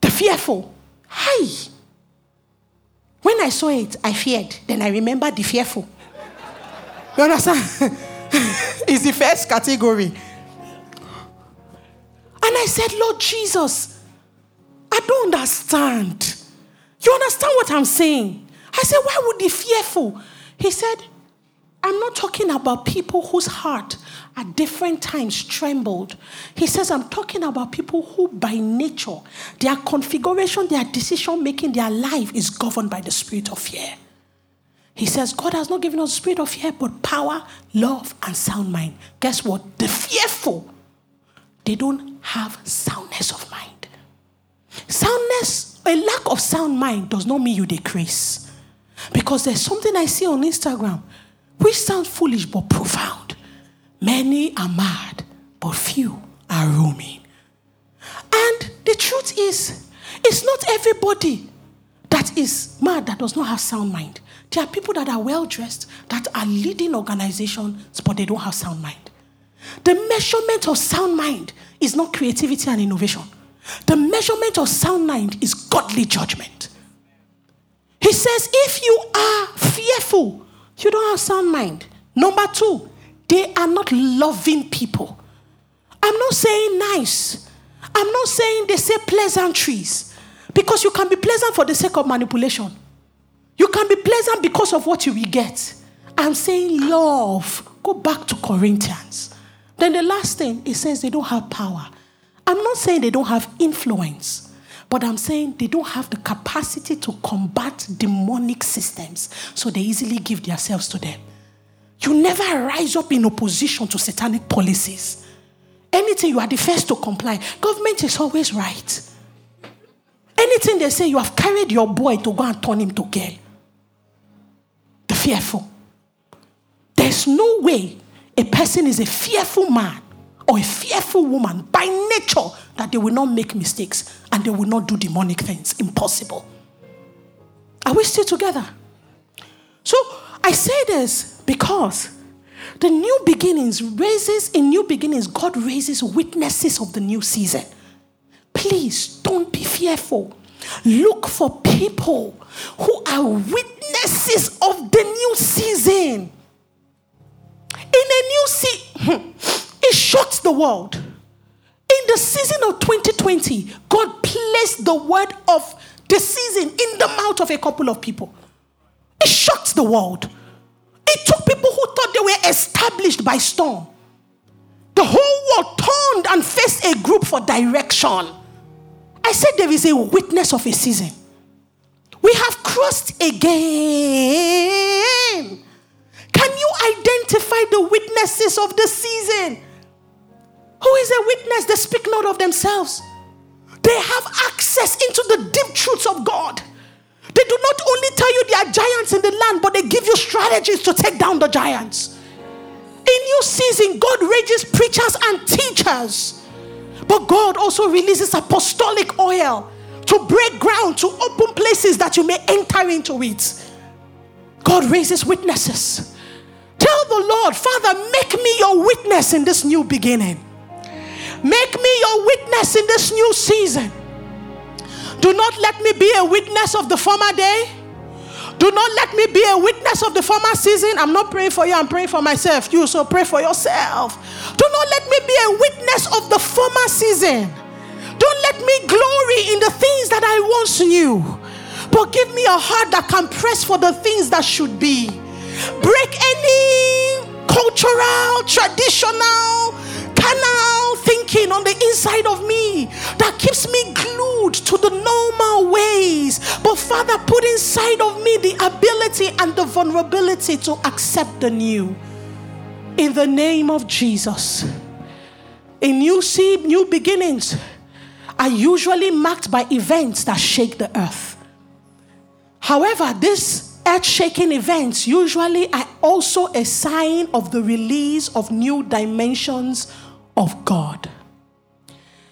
The fearful. Hi. When I saw it, I feared. Then I remembered the fearful. You understand? it's the first category. And I said, Lord Jesus, I don't understand. You understand what I'm saying? I said, Why would the fearful? He said, I'm not talking about people whose heart at different times trembled. He says, I'm talking about people who, by nature, their configuration, their decision making, their life is governed by the spirit of fear. He says, God has not given us a spirit of fear, but power, love, and sound mind. Guess what? The fearful, they don't have soundness of mind. Soundness, a lack of sound mind does not mean you decrease. Because there's something I see on Instagram which sounds foolish but profound. Many are mad, but few are roaming. And the truth is, it's not everybody that is mad that does not have sound mind. There are people that are well dressed, that are leading organizations, but they don't have sound mind. The measurement of sound mind is not creativity and innovation. The measurement of sound mind is godly judgment. He says, if you are fearful, you don't have sound mind. Number two, they are not loving people. I'm not saying nice. I'm not saying they say pleasantries. Because you can be pleasant for the sake of manipulation. You can be pleasant because of what you will get. I'm saying love. Go back to Corinthians. Then the last thing, it says they don't have power. I'm not saying they don't have influence. But I'm saying they don't have the capacity to combat demonic systems, so they easily give themselves to them. You never rise up in opposition to satanic policies. Anything you are the first to comply. Government is always right. Anything they say, you have carried your boy to go and turn him to girl. Fearful. There's no way a person is a fearful man or a fearful woman by nature that they will not make mistakes and they will not do demonic things. Impossible. Are we still together? So I say this because the new beginnings raises, in new beginnings, God raises witnesses of the new season. Please don't be fearful. Look for people who are witnesses of the new season. In a new season, it shocks the world. In the season of 2020, God placed the word of the season in the mouth of a couple of people. It shocked the world. It took people who thought they were established by storm. The whole world turned and faced a group for direction. I said there is a witness of a season. We have crossed again. Can you identify the witnesses of the season? Who is a witness? They speak not of themselves. They have access into the deep truths of God. They do not only tell you there are giants in the land, but they give you strategies to take down the giants. In new season, God raises preachers and teachers. But God also releases apostolic oil to break ground, to open places that you may enter into it. God raises witnesses. Tell the Lord, Father, make me your witness in this new beginning. Make me your witness in this new season. Do not let me be a witness of the former day. Do not let me be a witness of the former season. I'm not praying for you, I'm praying for myself. You so pray for yourself. Do not let me be a witness of the former season. Don't let me glory in the things that I once knew. But give me a heart that can press for the things that should be. Break any cultural, traditional, carnal thinking on the inside of me that keeps me glued to the normal ways. But Father, put inside of me the ability and the vulnerability to accept the new. In the name of Jesus. A new seed, new beginnings are usually marked by events that shake the earth. However, these earth shaking events usually are also a sign of the release of new dimensions of God.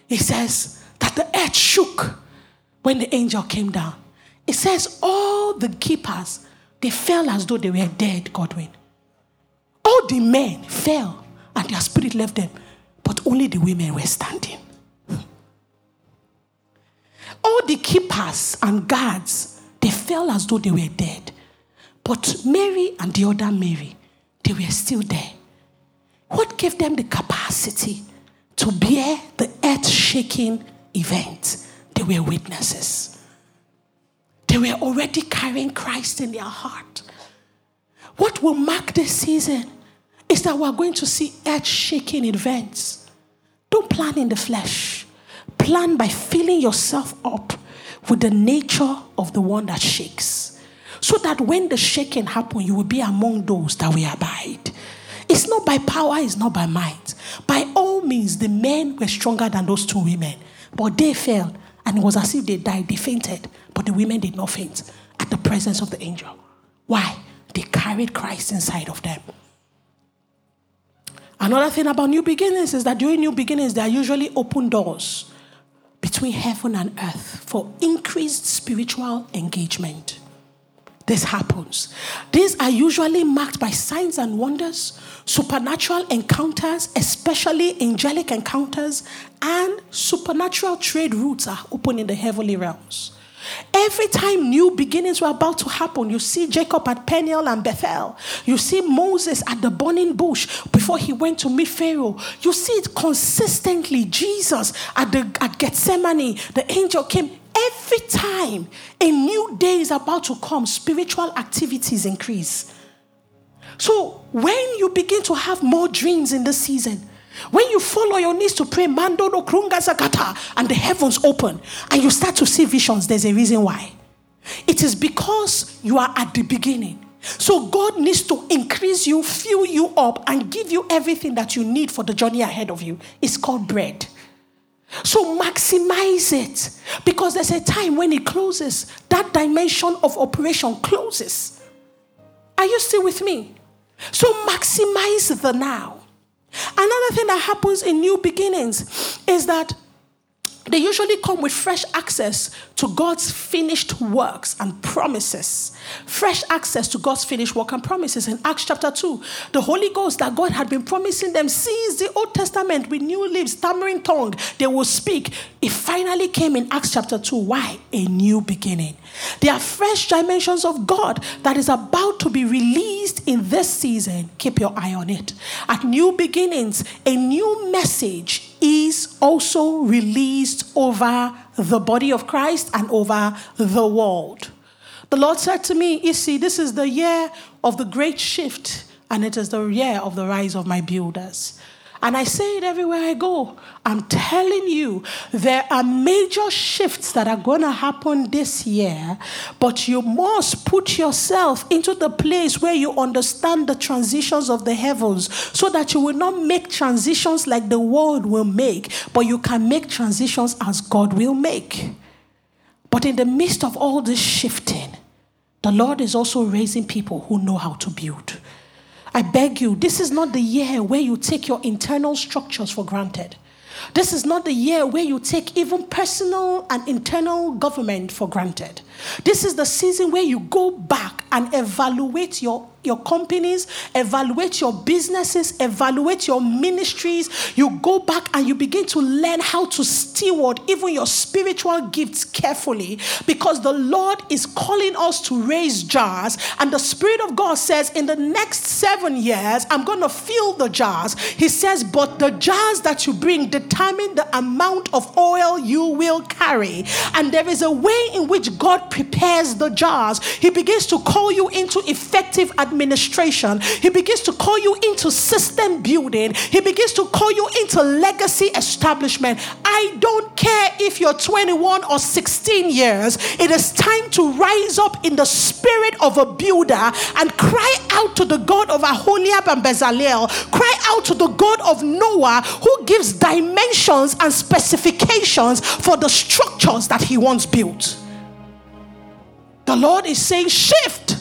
He says that the earth shook when the angel came down. It says all the keepers They fell as though they were dead, Godwin. All the men fell and their spirit left them, but only the women were standing. All the keepers and guards, they fell as though they were dead. But Mary and the other Mary, they were still there. What gave them the capacity to bear the earth shaking event? They were witnesses. They were already carrying Christ in their heart. What will mark this season is that we're going to see earth shaking events. Don't plan in the flesh, plan by filling yourself up with the nature of the one that shakes. So that when the shaking happens, you will be among those that will abide. It's not by power, it's not by might. By all means, the men were stronger than those two women, but they fell, and it was as if they died. They fainted, but the women did not faint at the presence of the angel. Why? They carried Christ inside of them. Another thing about new beginnings is that during new beginnings, there are usually open doors between heaven and earth for increased spiritual engagement. This happens. These are usually marked by signs and wonders, supernatural encounters, especially angelic encounters, and supernatural trade routes are open in the heavenly realms. Every time new beginnings were about to happen, you see Jacob at Peniel and Bethel. You see Moses at the burning bush before he went to meet Pharaoh. You see it consistently. Jesus at the at Gethsemane, the angel came. Every time a new day is about to come, spiritual activities increase. So when you begin to have more dreams in the season, when you fall on your knees to pray, Mando no krunga and the heavens open, and you start to see visions, there's a reason why. It is because you are at the beginning. So God needs to increase you, fill you up, and give you everything that you need for the journey ahead of you. It's called bread. So maximize it because there's a time when it closes, that dimension of operation closes. Are you still with me? So maximize the now. Another thing that happens in new beginnings is that they usually come with fresh access to God's finished works and promises. Fresh access to God's finished work and promises. In Acts chapter 2, the Holy Ghost that God had been promising them since the Old Testament with new lips, stammering tongue, they will speak. It finally came in Acts chapter 2. Why? A new beginning. There are fresh dimensions of God that is about to be released in this season. Keep your eye on it. At new beginnings, a new message is also released over the body of Christ and over the world. The Lord said to me, You see, this is the year of the great shift, and it is the year of the rise of my builders. And I say it everywhere I go. I'm telling you, there are major shifts that are going to happen this year, but you must put yourself into the place where you understand the transitions of the heavens so that you will not make transitions like the world will make, but you can make transitions as God will make. But in the midst of all this shifting, the Lord is also raising people who know how to build. I beg you, this is not the year where you take your internal structures for granted. This is not the year where you take even personal and internal government for granted. This is the season where you go back and evaluate your your companies, evaluate your businesses, evaluate your ministries. You go back and you begin to learn how to steward even your spiritual gifts carefully because the Lord is calling us to raise jars. And the Spirit of God says, in the next seven years, I'm going to fill the jars. He says, but the jars that you bring determine the amount of oil you will carry. And there is a way in which God prepares the jars. He begins to call you into effective administration. He begins to call you into system building. He begins to call you into legacy establishment. I don't care if you're 21 or 16 years. It is time to rise up in the spirit of a builder and cry out to the God of Aholiab and Bezalel. Cry out to the God of Noah who gives dimensions and specifications for the structures that he wants built. The Lord is saying, shift.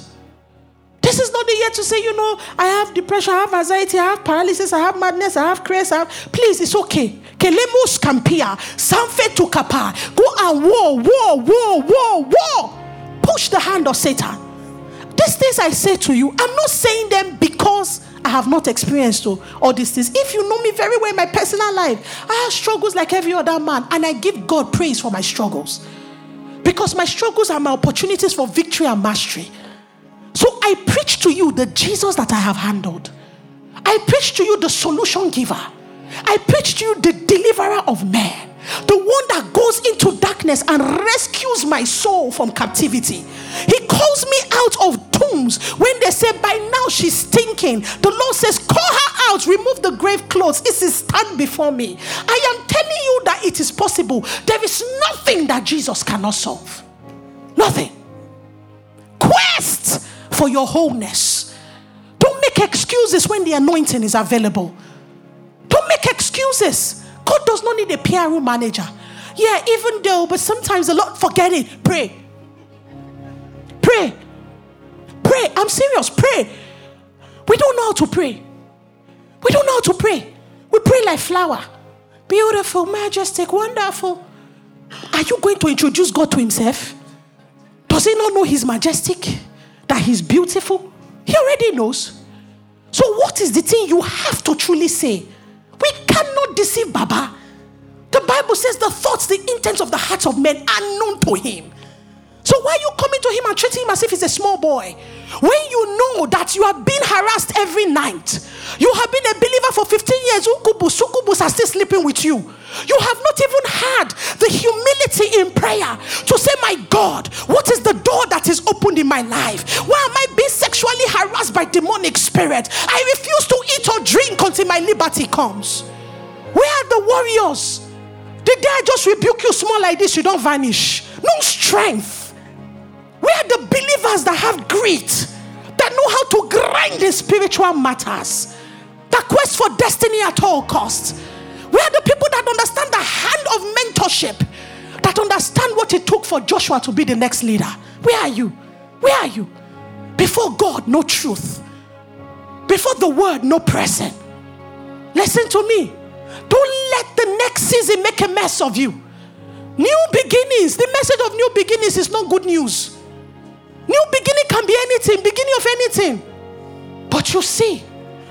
This is not the year to say, you know, I have depression, I have anxiety, I have paralysis, I have madness, I have craze. I have... Please, it's okay. Kelemos kampia, sanfe to kapa. Go and war, war, war, war, war. Push the hand of Satan. these things I say to you, I'm not saying them because I have not experienced all these things. If you know me very well in my personal life, I have struggles like every other man, and I give God praise for my struggles. Because my struggles are my opportunities for victory and mastery. So I preach to you the Jesus that I have handled. I preach to you the solution giver. I preach to you the deliverer of men the one that goes into darkness and rescues my soul from captivity. He calls me out of tombs when they say, By now she's stinking. The Lord says, Call her out, remove the grave clothes. It is stand before me. I am telling you that it is possible. There is nothing that Jesus cannot solve. Nothing. Quest for your wholeness. Don't make excuses when the anointing is available. Don't make excuses. God does not need a PR manager. Yeah, even though, but sometimes a lot forget it. Pray. Pray. Pray. I'm serious. Pray. We don't know how to pray. We don't know how to pray. We pray like flower. Beautiful, majestic, wonderful. Are you going to introduce God to Himself? Does He not know He's majestic? That He's beautiful? He already knows. So, what is the thing you have to truly say? We cannot deceive Baba. The Bible says the thoughts, the intents of the hearts of men are known to him. So why are you coming to him and treating him as if he's a small boy? When you know that you are being harassed every night, you have been a believer for 15 years, incubus, succubus are still sleeping with you. You have not even had the humility in prayer to say, My God, what is the door that is opened in my life? Why am I being sexually harassed by demonic spirit? I refuse to eat or drink until my liberty comes. Where are the warriors? Day I just rebuke you small like this, you don't vanish. No strength. Where are the believers that have grit, that know how to grind in spiritual matters, that quest for destiny at all costs? We are the people that understand the hand of mentorship, that understand what it took for Joshua to be the next leader? Where are you? Where are you? Before God, no truth. Before the word, no present. Listen to me. Don't let the next season make a mess of you. New beginnings. The message of new beginnings is not good news. New beginning can be anything, beginning of anything. But you see,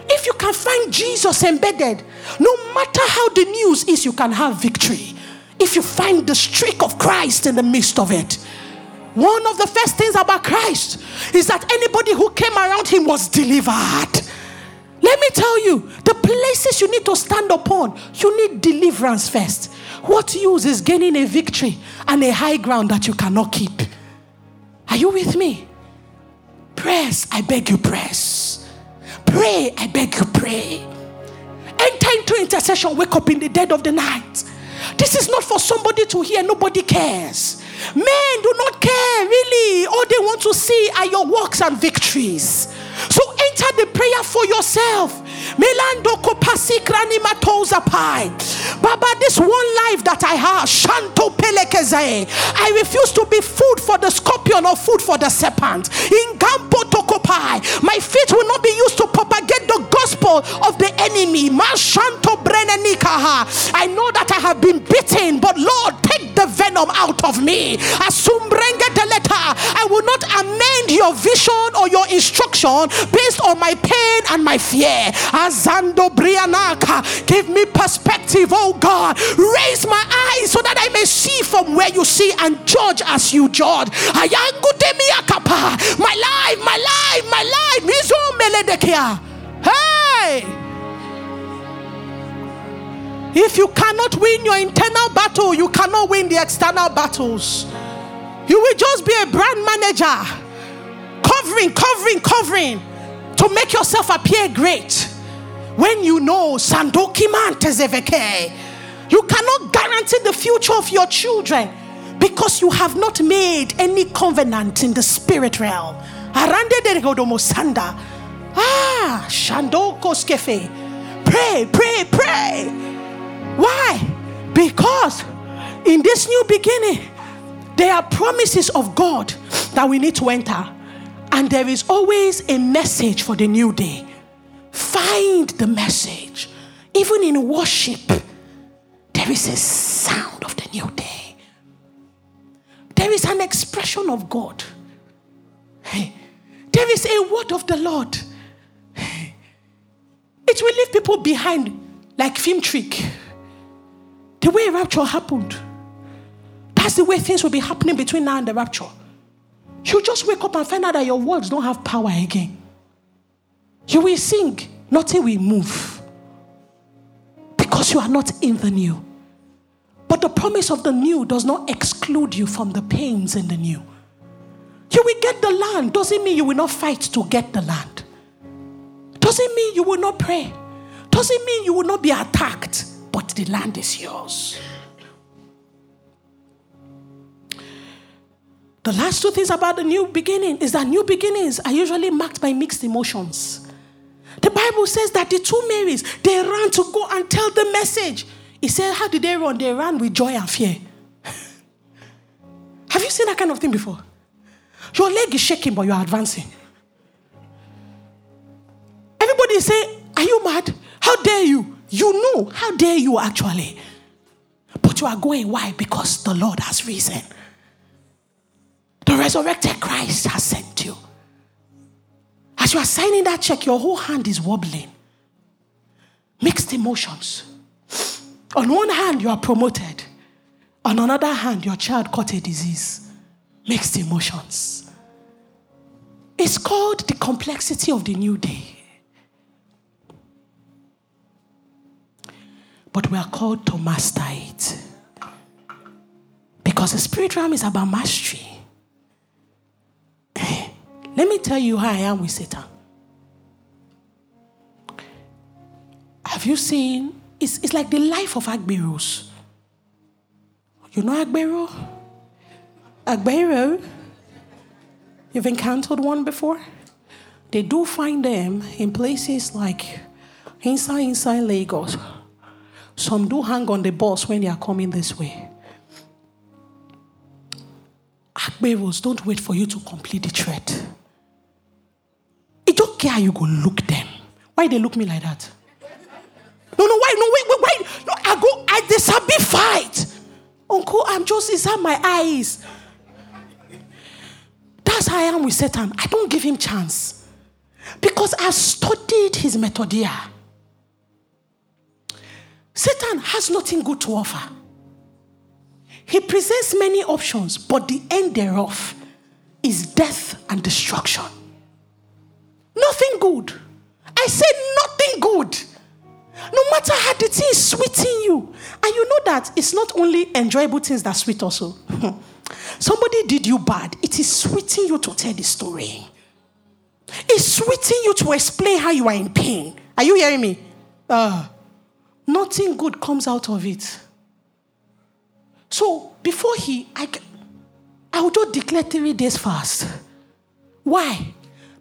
if you can find Jesus embedded, no matter how the news is, you can have victory. If you find the streak of Christ in the midst of it. One of the first things about Christ is that anybody who came around him was delivered. Let me tell you, the places you need to stand upon, you need deliverance first. What use is gaining a victory and a high ground that you cannot keep? Are you with me? Press, I beg you, press. Pray, I beg you, pray. Enter into intercession, wake up in the dead of the night. This is not for somebody to hear, nobody cares. Men do not care, really. All they want to see are your works and victories. So enter the prayer for yourself. Melando kopasi matoza pai. Baba, this one life that I have, Shanto pelekeze. I refuse to be food for the scorpion or food for the serpent. In Gampo tokopai, my feet will not be used to propagate the gospel of the enemy. Mashanto brenenikaha. I know that I have been beaten, but Lord, take the venom out of me. Asumbrenge deleta. I will not amend your vision or your instruction based on my pain and my fear. Azando Brianaka, give me perspective, oh God. Raise my eyes so that I may see from where you see and judge as you judge. My life, my life, my life. Hey! If you cannot win your internal battle, you cannot win the external battles. You will just be a brand manager, covering, covering, covering to make yourself appear great. When you know Sandoki Mantezeveke, you cannot guarantee the future of your children because you have not made any covenant in the spirit realm. Arande de Sanda. Ah, Shandoko Skefe. Pray, pray, pray. Why? Because in this new beginning, there are promises of God that we need to enter. And there is always a message for the new day. Find the message. Even in worship, there is a sound of the new day. There is an expression of God. Hey, There is a word of the Lord. It will leave people behind like film trick. The way rapture happened. That's the way things will be happening between now and the rapture. You just wake up and find out that your words don't have power again. You will sing, nothing will move. Because you are not in the new. But the promise of the new does not exclude you from the pains in the new. You will get the land. Doesn't mean you will not fight to get the land. Doesn't mean you will not pray. Doesn't mean you will not be attacked. But the land is yours. The last two things about the new beginning is that new beginnings are usually marked by mixed emotions. The Bible says that the two Marys, they ran to go and tell the message. He said, How did they run? They ran with joy and fear. Have you seen that kind of thing before? Your leg is shaking, but you are advancing. Everybody say, Are you mad? How dare you? You know, how dare you actually? But you are going. Why? Because the Lord has risen. The resurrected Christ has sent you. As you are signing that check, your whole hand is wobbling. Mixed emotions. On one hand, you are promoted. On another hand, your child caught a disease. Mixed emotions. It's called the complexity of the new day. But we are called to master it. Because the spirit realm is about mastery. Let me tell you how I am with Satan. Have you seen? It's, it's like the life of Agberos. You know Agbero? Agbero? You've encountered one before? They do find them in places like inside inside Lagos. Some do hang on the bus when they are coming this way. Agberos don't wait for you to complete the thread care how you go look them. Why they look me like that? No, no, why? No, wait, wait, wait. No, I go, I sabi fight. Uncle, I'm just inside my eyes. That's how I am with Satan. I don't give him chance. Because I've studied his methodia. Satan has nothing good to offer. He presents many options, but the end thereof is death and destruction. Nothing good. I said nothing good. No matter how the thing is sweeting you. And you know that it's not only enjoyable things that sweet also. Somebody did you bad. It is sweeting you to tell the story. It's sweeting you to explain how you are in pain. Are you hearing me? Uh, nothing good comes out of it. So before he, I, I would just declare three days fast. Why?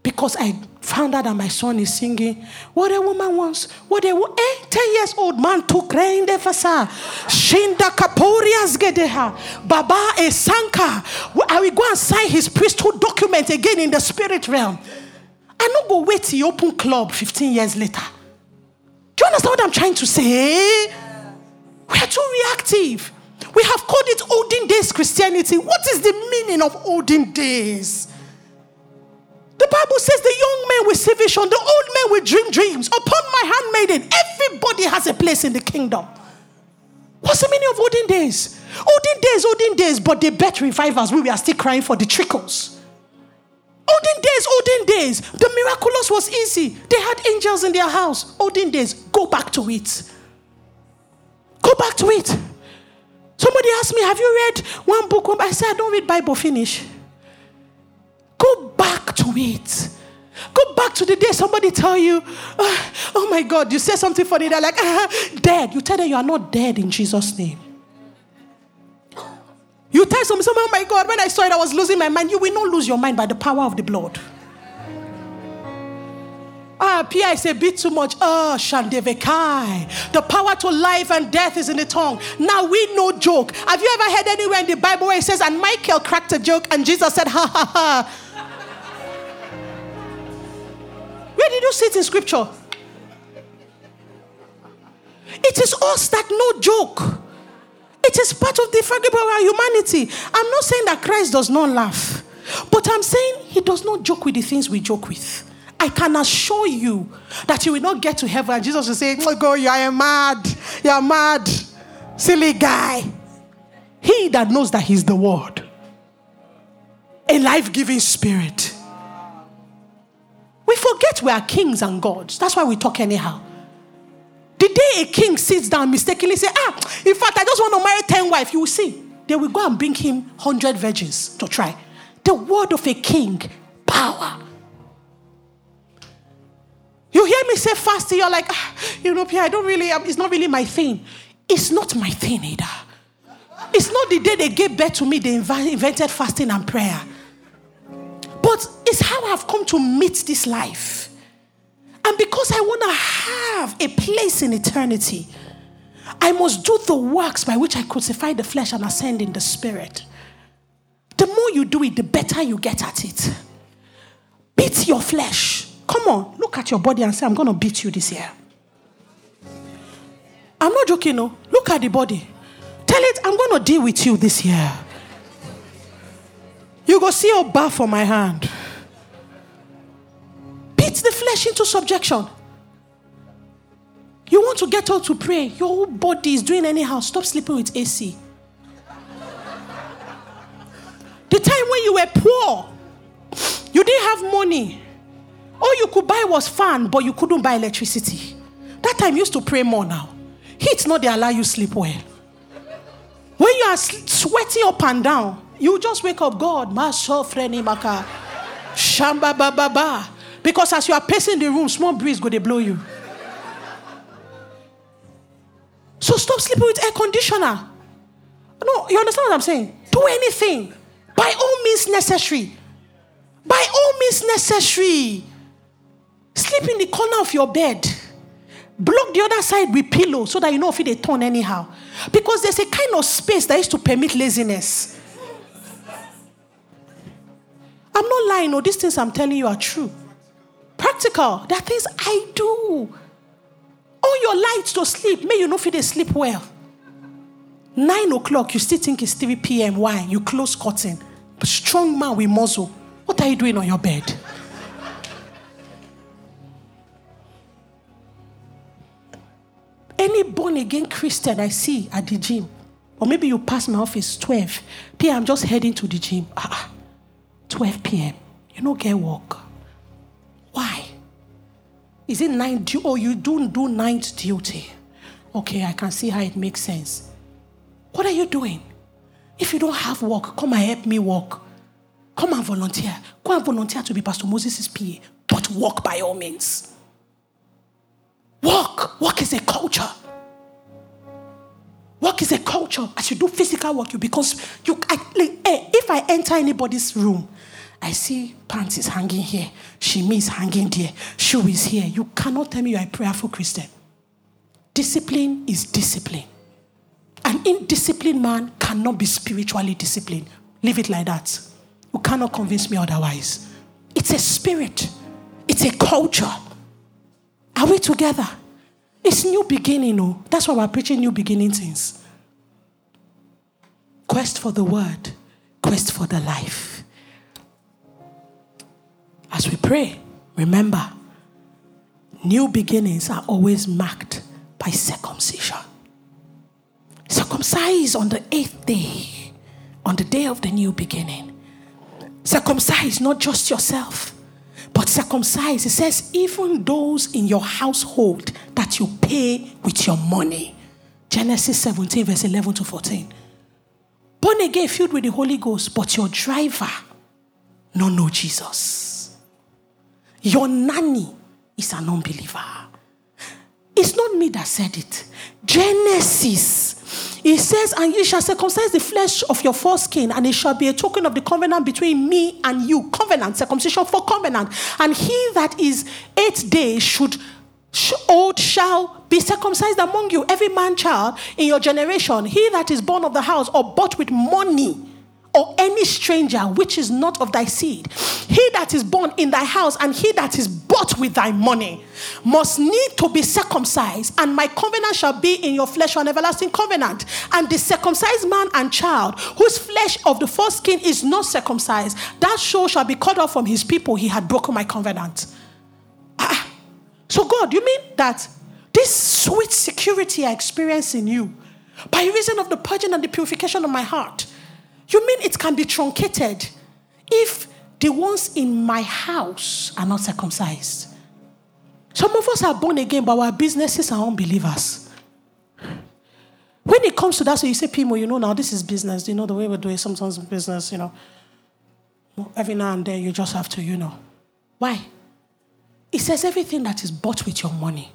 Because I found out that my son is singing, What a woman wants, what a eh, 10 years old man took rain de fasa. Shinda kaporias gedeha. Baba e sanka. I will go and sign his priesthood document again in the spirit realm. I not go wait till open club 15 years later. Do you understand what I'm trying to say? We are too reactive. We have called it olden days Christianity. What is the meaning of olden days? The Bible says the young men will see vision, the old men will dream dreams. Upon my handmaiden, everybody has a place in the kingdom. What's the meaning of olden days? Olden days, olden days, but they bet revivers. We are still crying for the trickles. Olden days, olden days. The miraculous was easy. They had angels in their house. Olden days, go back to it. Go back to it. Somebody asked me, Have you read one book? I said, I don't read Bible, finish. Go back to it. Go back to the day somebody tell you, oh, oh my God, you say something funny. They're like, ah, dead. You tell them you are not dead in Jesus' name. You tell someone, oh my God, when I saw it, I was losing my mind. You will not lose your mind by the power of the blood. Ah, Pia is a bit too much. Oh, Shandevekai. The power to life and death is in the tongue. Now we know joke. Have you ever heard anywhere in the Bible where it says, and Michael cracked a joke and Jesus said, ha ha ha. Where did you see it in scripture? It is us that no joke. It is part of the fabric of our humanity. I'm not saying that Christ does not laugh. But I'm saying he does not joke with the things we joke with. I can assure you that you will not get to heaven Jesus will say, Oh, God, you are mad. You are mad. Silly guy. He that knows that he's the word, a life giving spirit. We forget we are kings and gods. That's why we talk anyhow. The day a king sits down mistakenly say, Ah, in fact, I just want to marry 10 wives, you will see. They will go and bring him 100 virgins to try. The word of a king, power. You hear me say fasting, you're like, ah, you know, Pierre, I don't really, um, it's not really my thing. It's not my thing either. It's not the day they gave birth to me, they invented fasting and prayer. But it's how I've come to meet this life. And because I want to have a place in eternity, I must do the works by which I crucify the flesh and ascend in the spirit. The more you do it, the better you get at it. Beat your flesh. Come on, look at your body and say, I'm going to beat you this year. I'm not joking, no. Look at the body. Tell it, I'm going to deal with you this year. You go see bar for my hand. Beat the flesh into subjection. You want to get out to pray, your whole body is doing anyhow. Stop sleeping with AC. the time when you were poor, you didn't have money. All you could buy was fan, but you couldn't buy electricity. That time used to pray more now. Heat not they allow you sleep well. When you are sweating up and down, you just wake up, God, freni maka, shamba ba ba ba. Because as you are pacing the room, small breeze go they blow you. So stop sleeping with air conditioner. No, you understand what I'm saying? Do anything. By all means necessary. By all means necessary. Sleep in the corner of your bed. Block the other side with pillow so that you know if it turn anyhow. Because there's a kind of space that is to permit laziness. I'm not lying, no, these things I'm telling you are true. Practical. There are things I do. On your lights to sleep, may you know if they sleep well. Nine o'clock, you still think it's 3 p.m. Why? You close curtain. Strong man with muzzle. What are you doing on your bed? Any born again Christian I see at the gym, or maybe you pass my office 12 p.m. I'm just heading to the gym. Ah, 12 p.m. You don't get work. Why? Is it night duty? Oh, you don't do night duty. Okay, I can see how it makes sense. What are you doing? If you don't have work, come and help me work. Come and volunteer. Go and volunteer to be Pastor Moses' PA. But work by all means. Work. Work is a culture. Work is a culture. As you do physical work, you because you. I, eh, if I enter anybody's room, I see pants is hanging here, shimi is hanging there, shoe is here. You cannot tell me you're a prayerful Christian. Discipline is discipline. An indisciplined man cannot be spiritually disciplined. Leave it like that. You cannot convince me otherwise. It's a spirit, it's a culture. Are we together? It's new beginning, oh. That's why we're preaching new beginning things. Quest for the word, quest for the life. As we pray, remember, new beginnings are always marked by circumcision. Circumcise on the eighth day, on the day of the new beginning. Circumcise not just yourself, but circumcise. It says, even those in your household that you pay with your money. Genesis 17, verse 11 to 14. Born again, filled with the Holy Ghost, but your driver no know Jesus. Your nanny is an unbeliever. It's not me that said it. Genesis. It says, And you shall circumcise the flesh of your foreskin, and it shall be a token of the covenant between me and you. Covenant, circumcision for covenant. And he that is eight days should old shall be circumcised among you, every man child in your generation, he that is born of the house or bought with money or any stranger which is not of thy seed, he that is born in thy house and he that is bought with thy money, must need to be circumcised, and my covenant shall be in your flesh an everlasting covenant. And the circumcised man and child, whose flesh of the foreskin is not circumcised, that soul shall be cut off from his people. He had broken my covenant. Ah. So, God, you mean that this sweet security I experience in you, by reason of the purging and the purification of my heart, you mean it can be truncated if the ones in my house are not circumcised? Some of us are born again, but our businesses are unbelievers. When it comes to that, so you say, Pimo, you know, now this is business. You know, the way we're doing sometimes business, you know. Every now and then you just have to, you know. Why? It says everything that is bought with your money.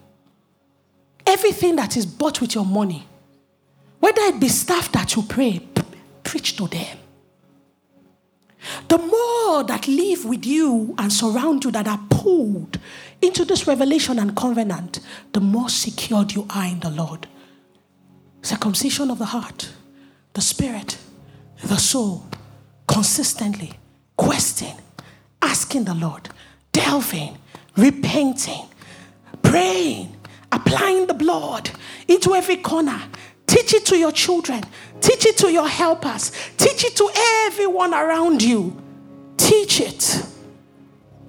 Everything that is bought with your money. Whether it be staff that you pray, preach to them. The more that live with you and surround you that are pulled into this revelation and covenant, the more secured you are in the Lord. Circumcision of the heart, the spirit, the soul, consistently, questing, asking the Lord, delving, repenting, praying, applying the blood into every corner. Teach it to your children, teach it to your helpers, teach it to everyone around you. Teach it.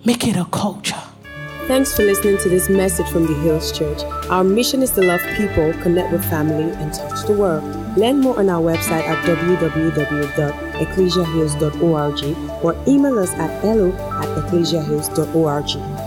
Make it a culture. Thanks for listening to this message from the Hills Church. Our mission is to love people, connect with family, and touch the world. Learn more on our website at www.ecclesiahills.org or email us at hello at ecclesiahills.org.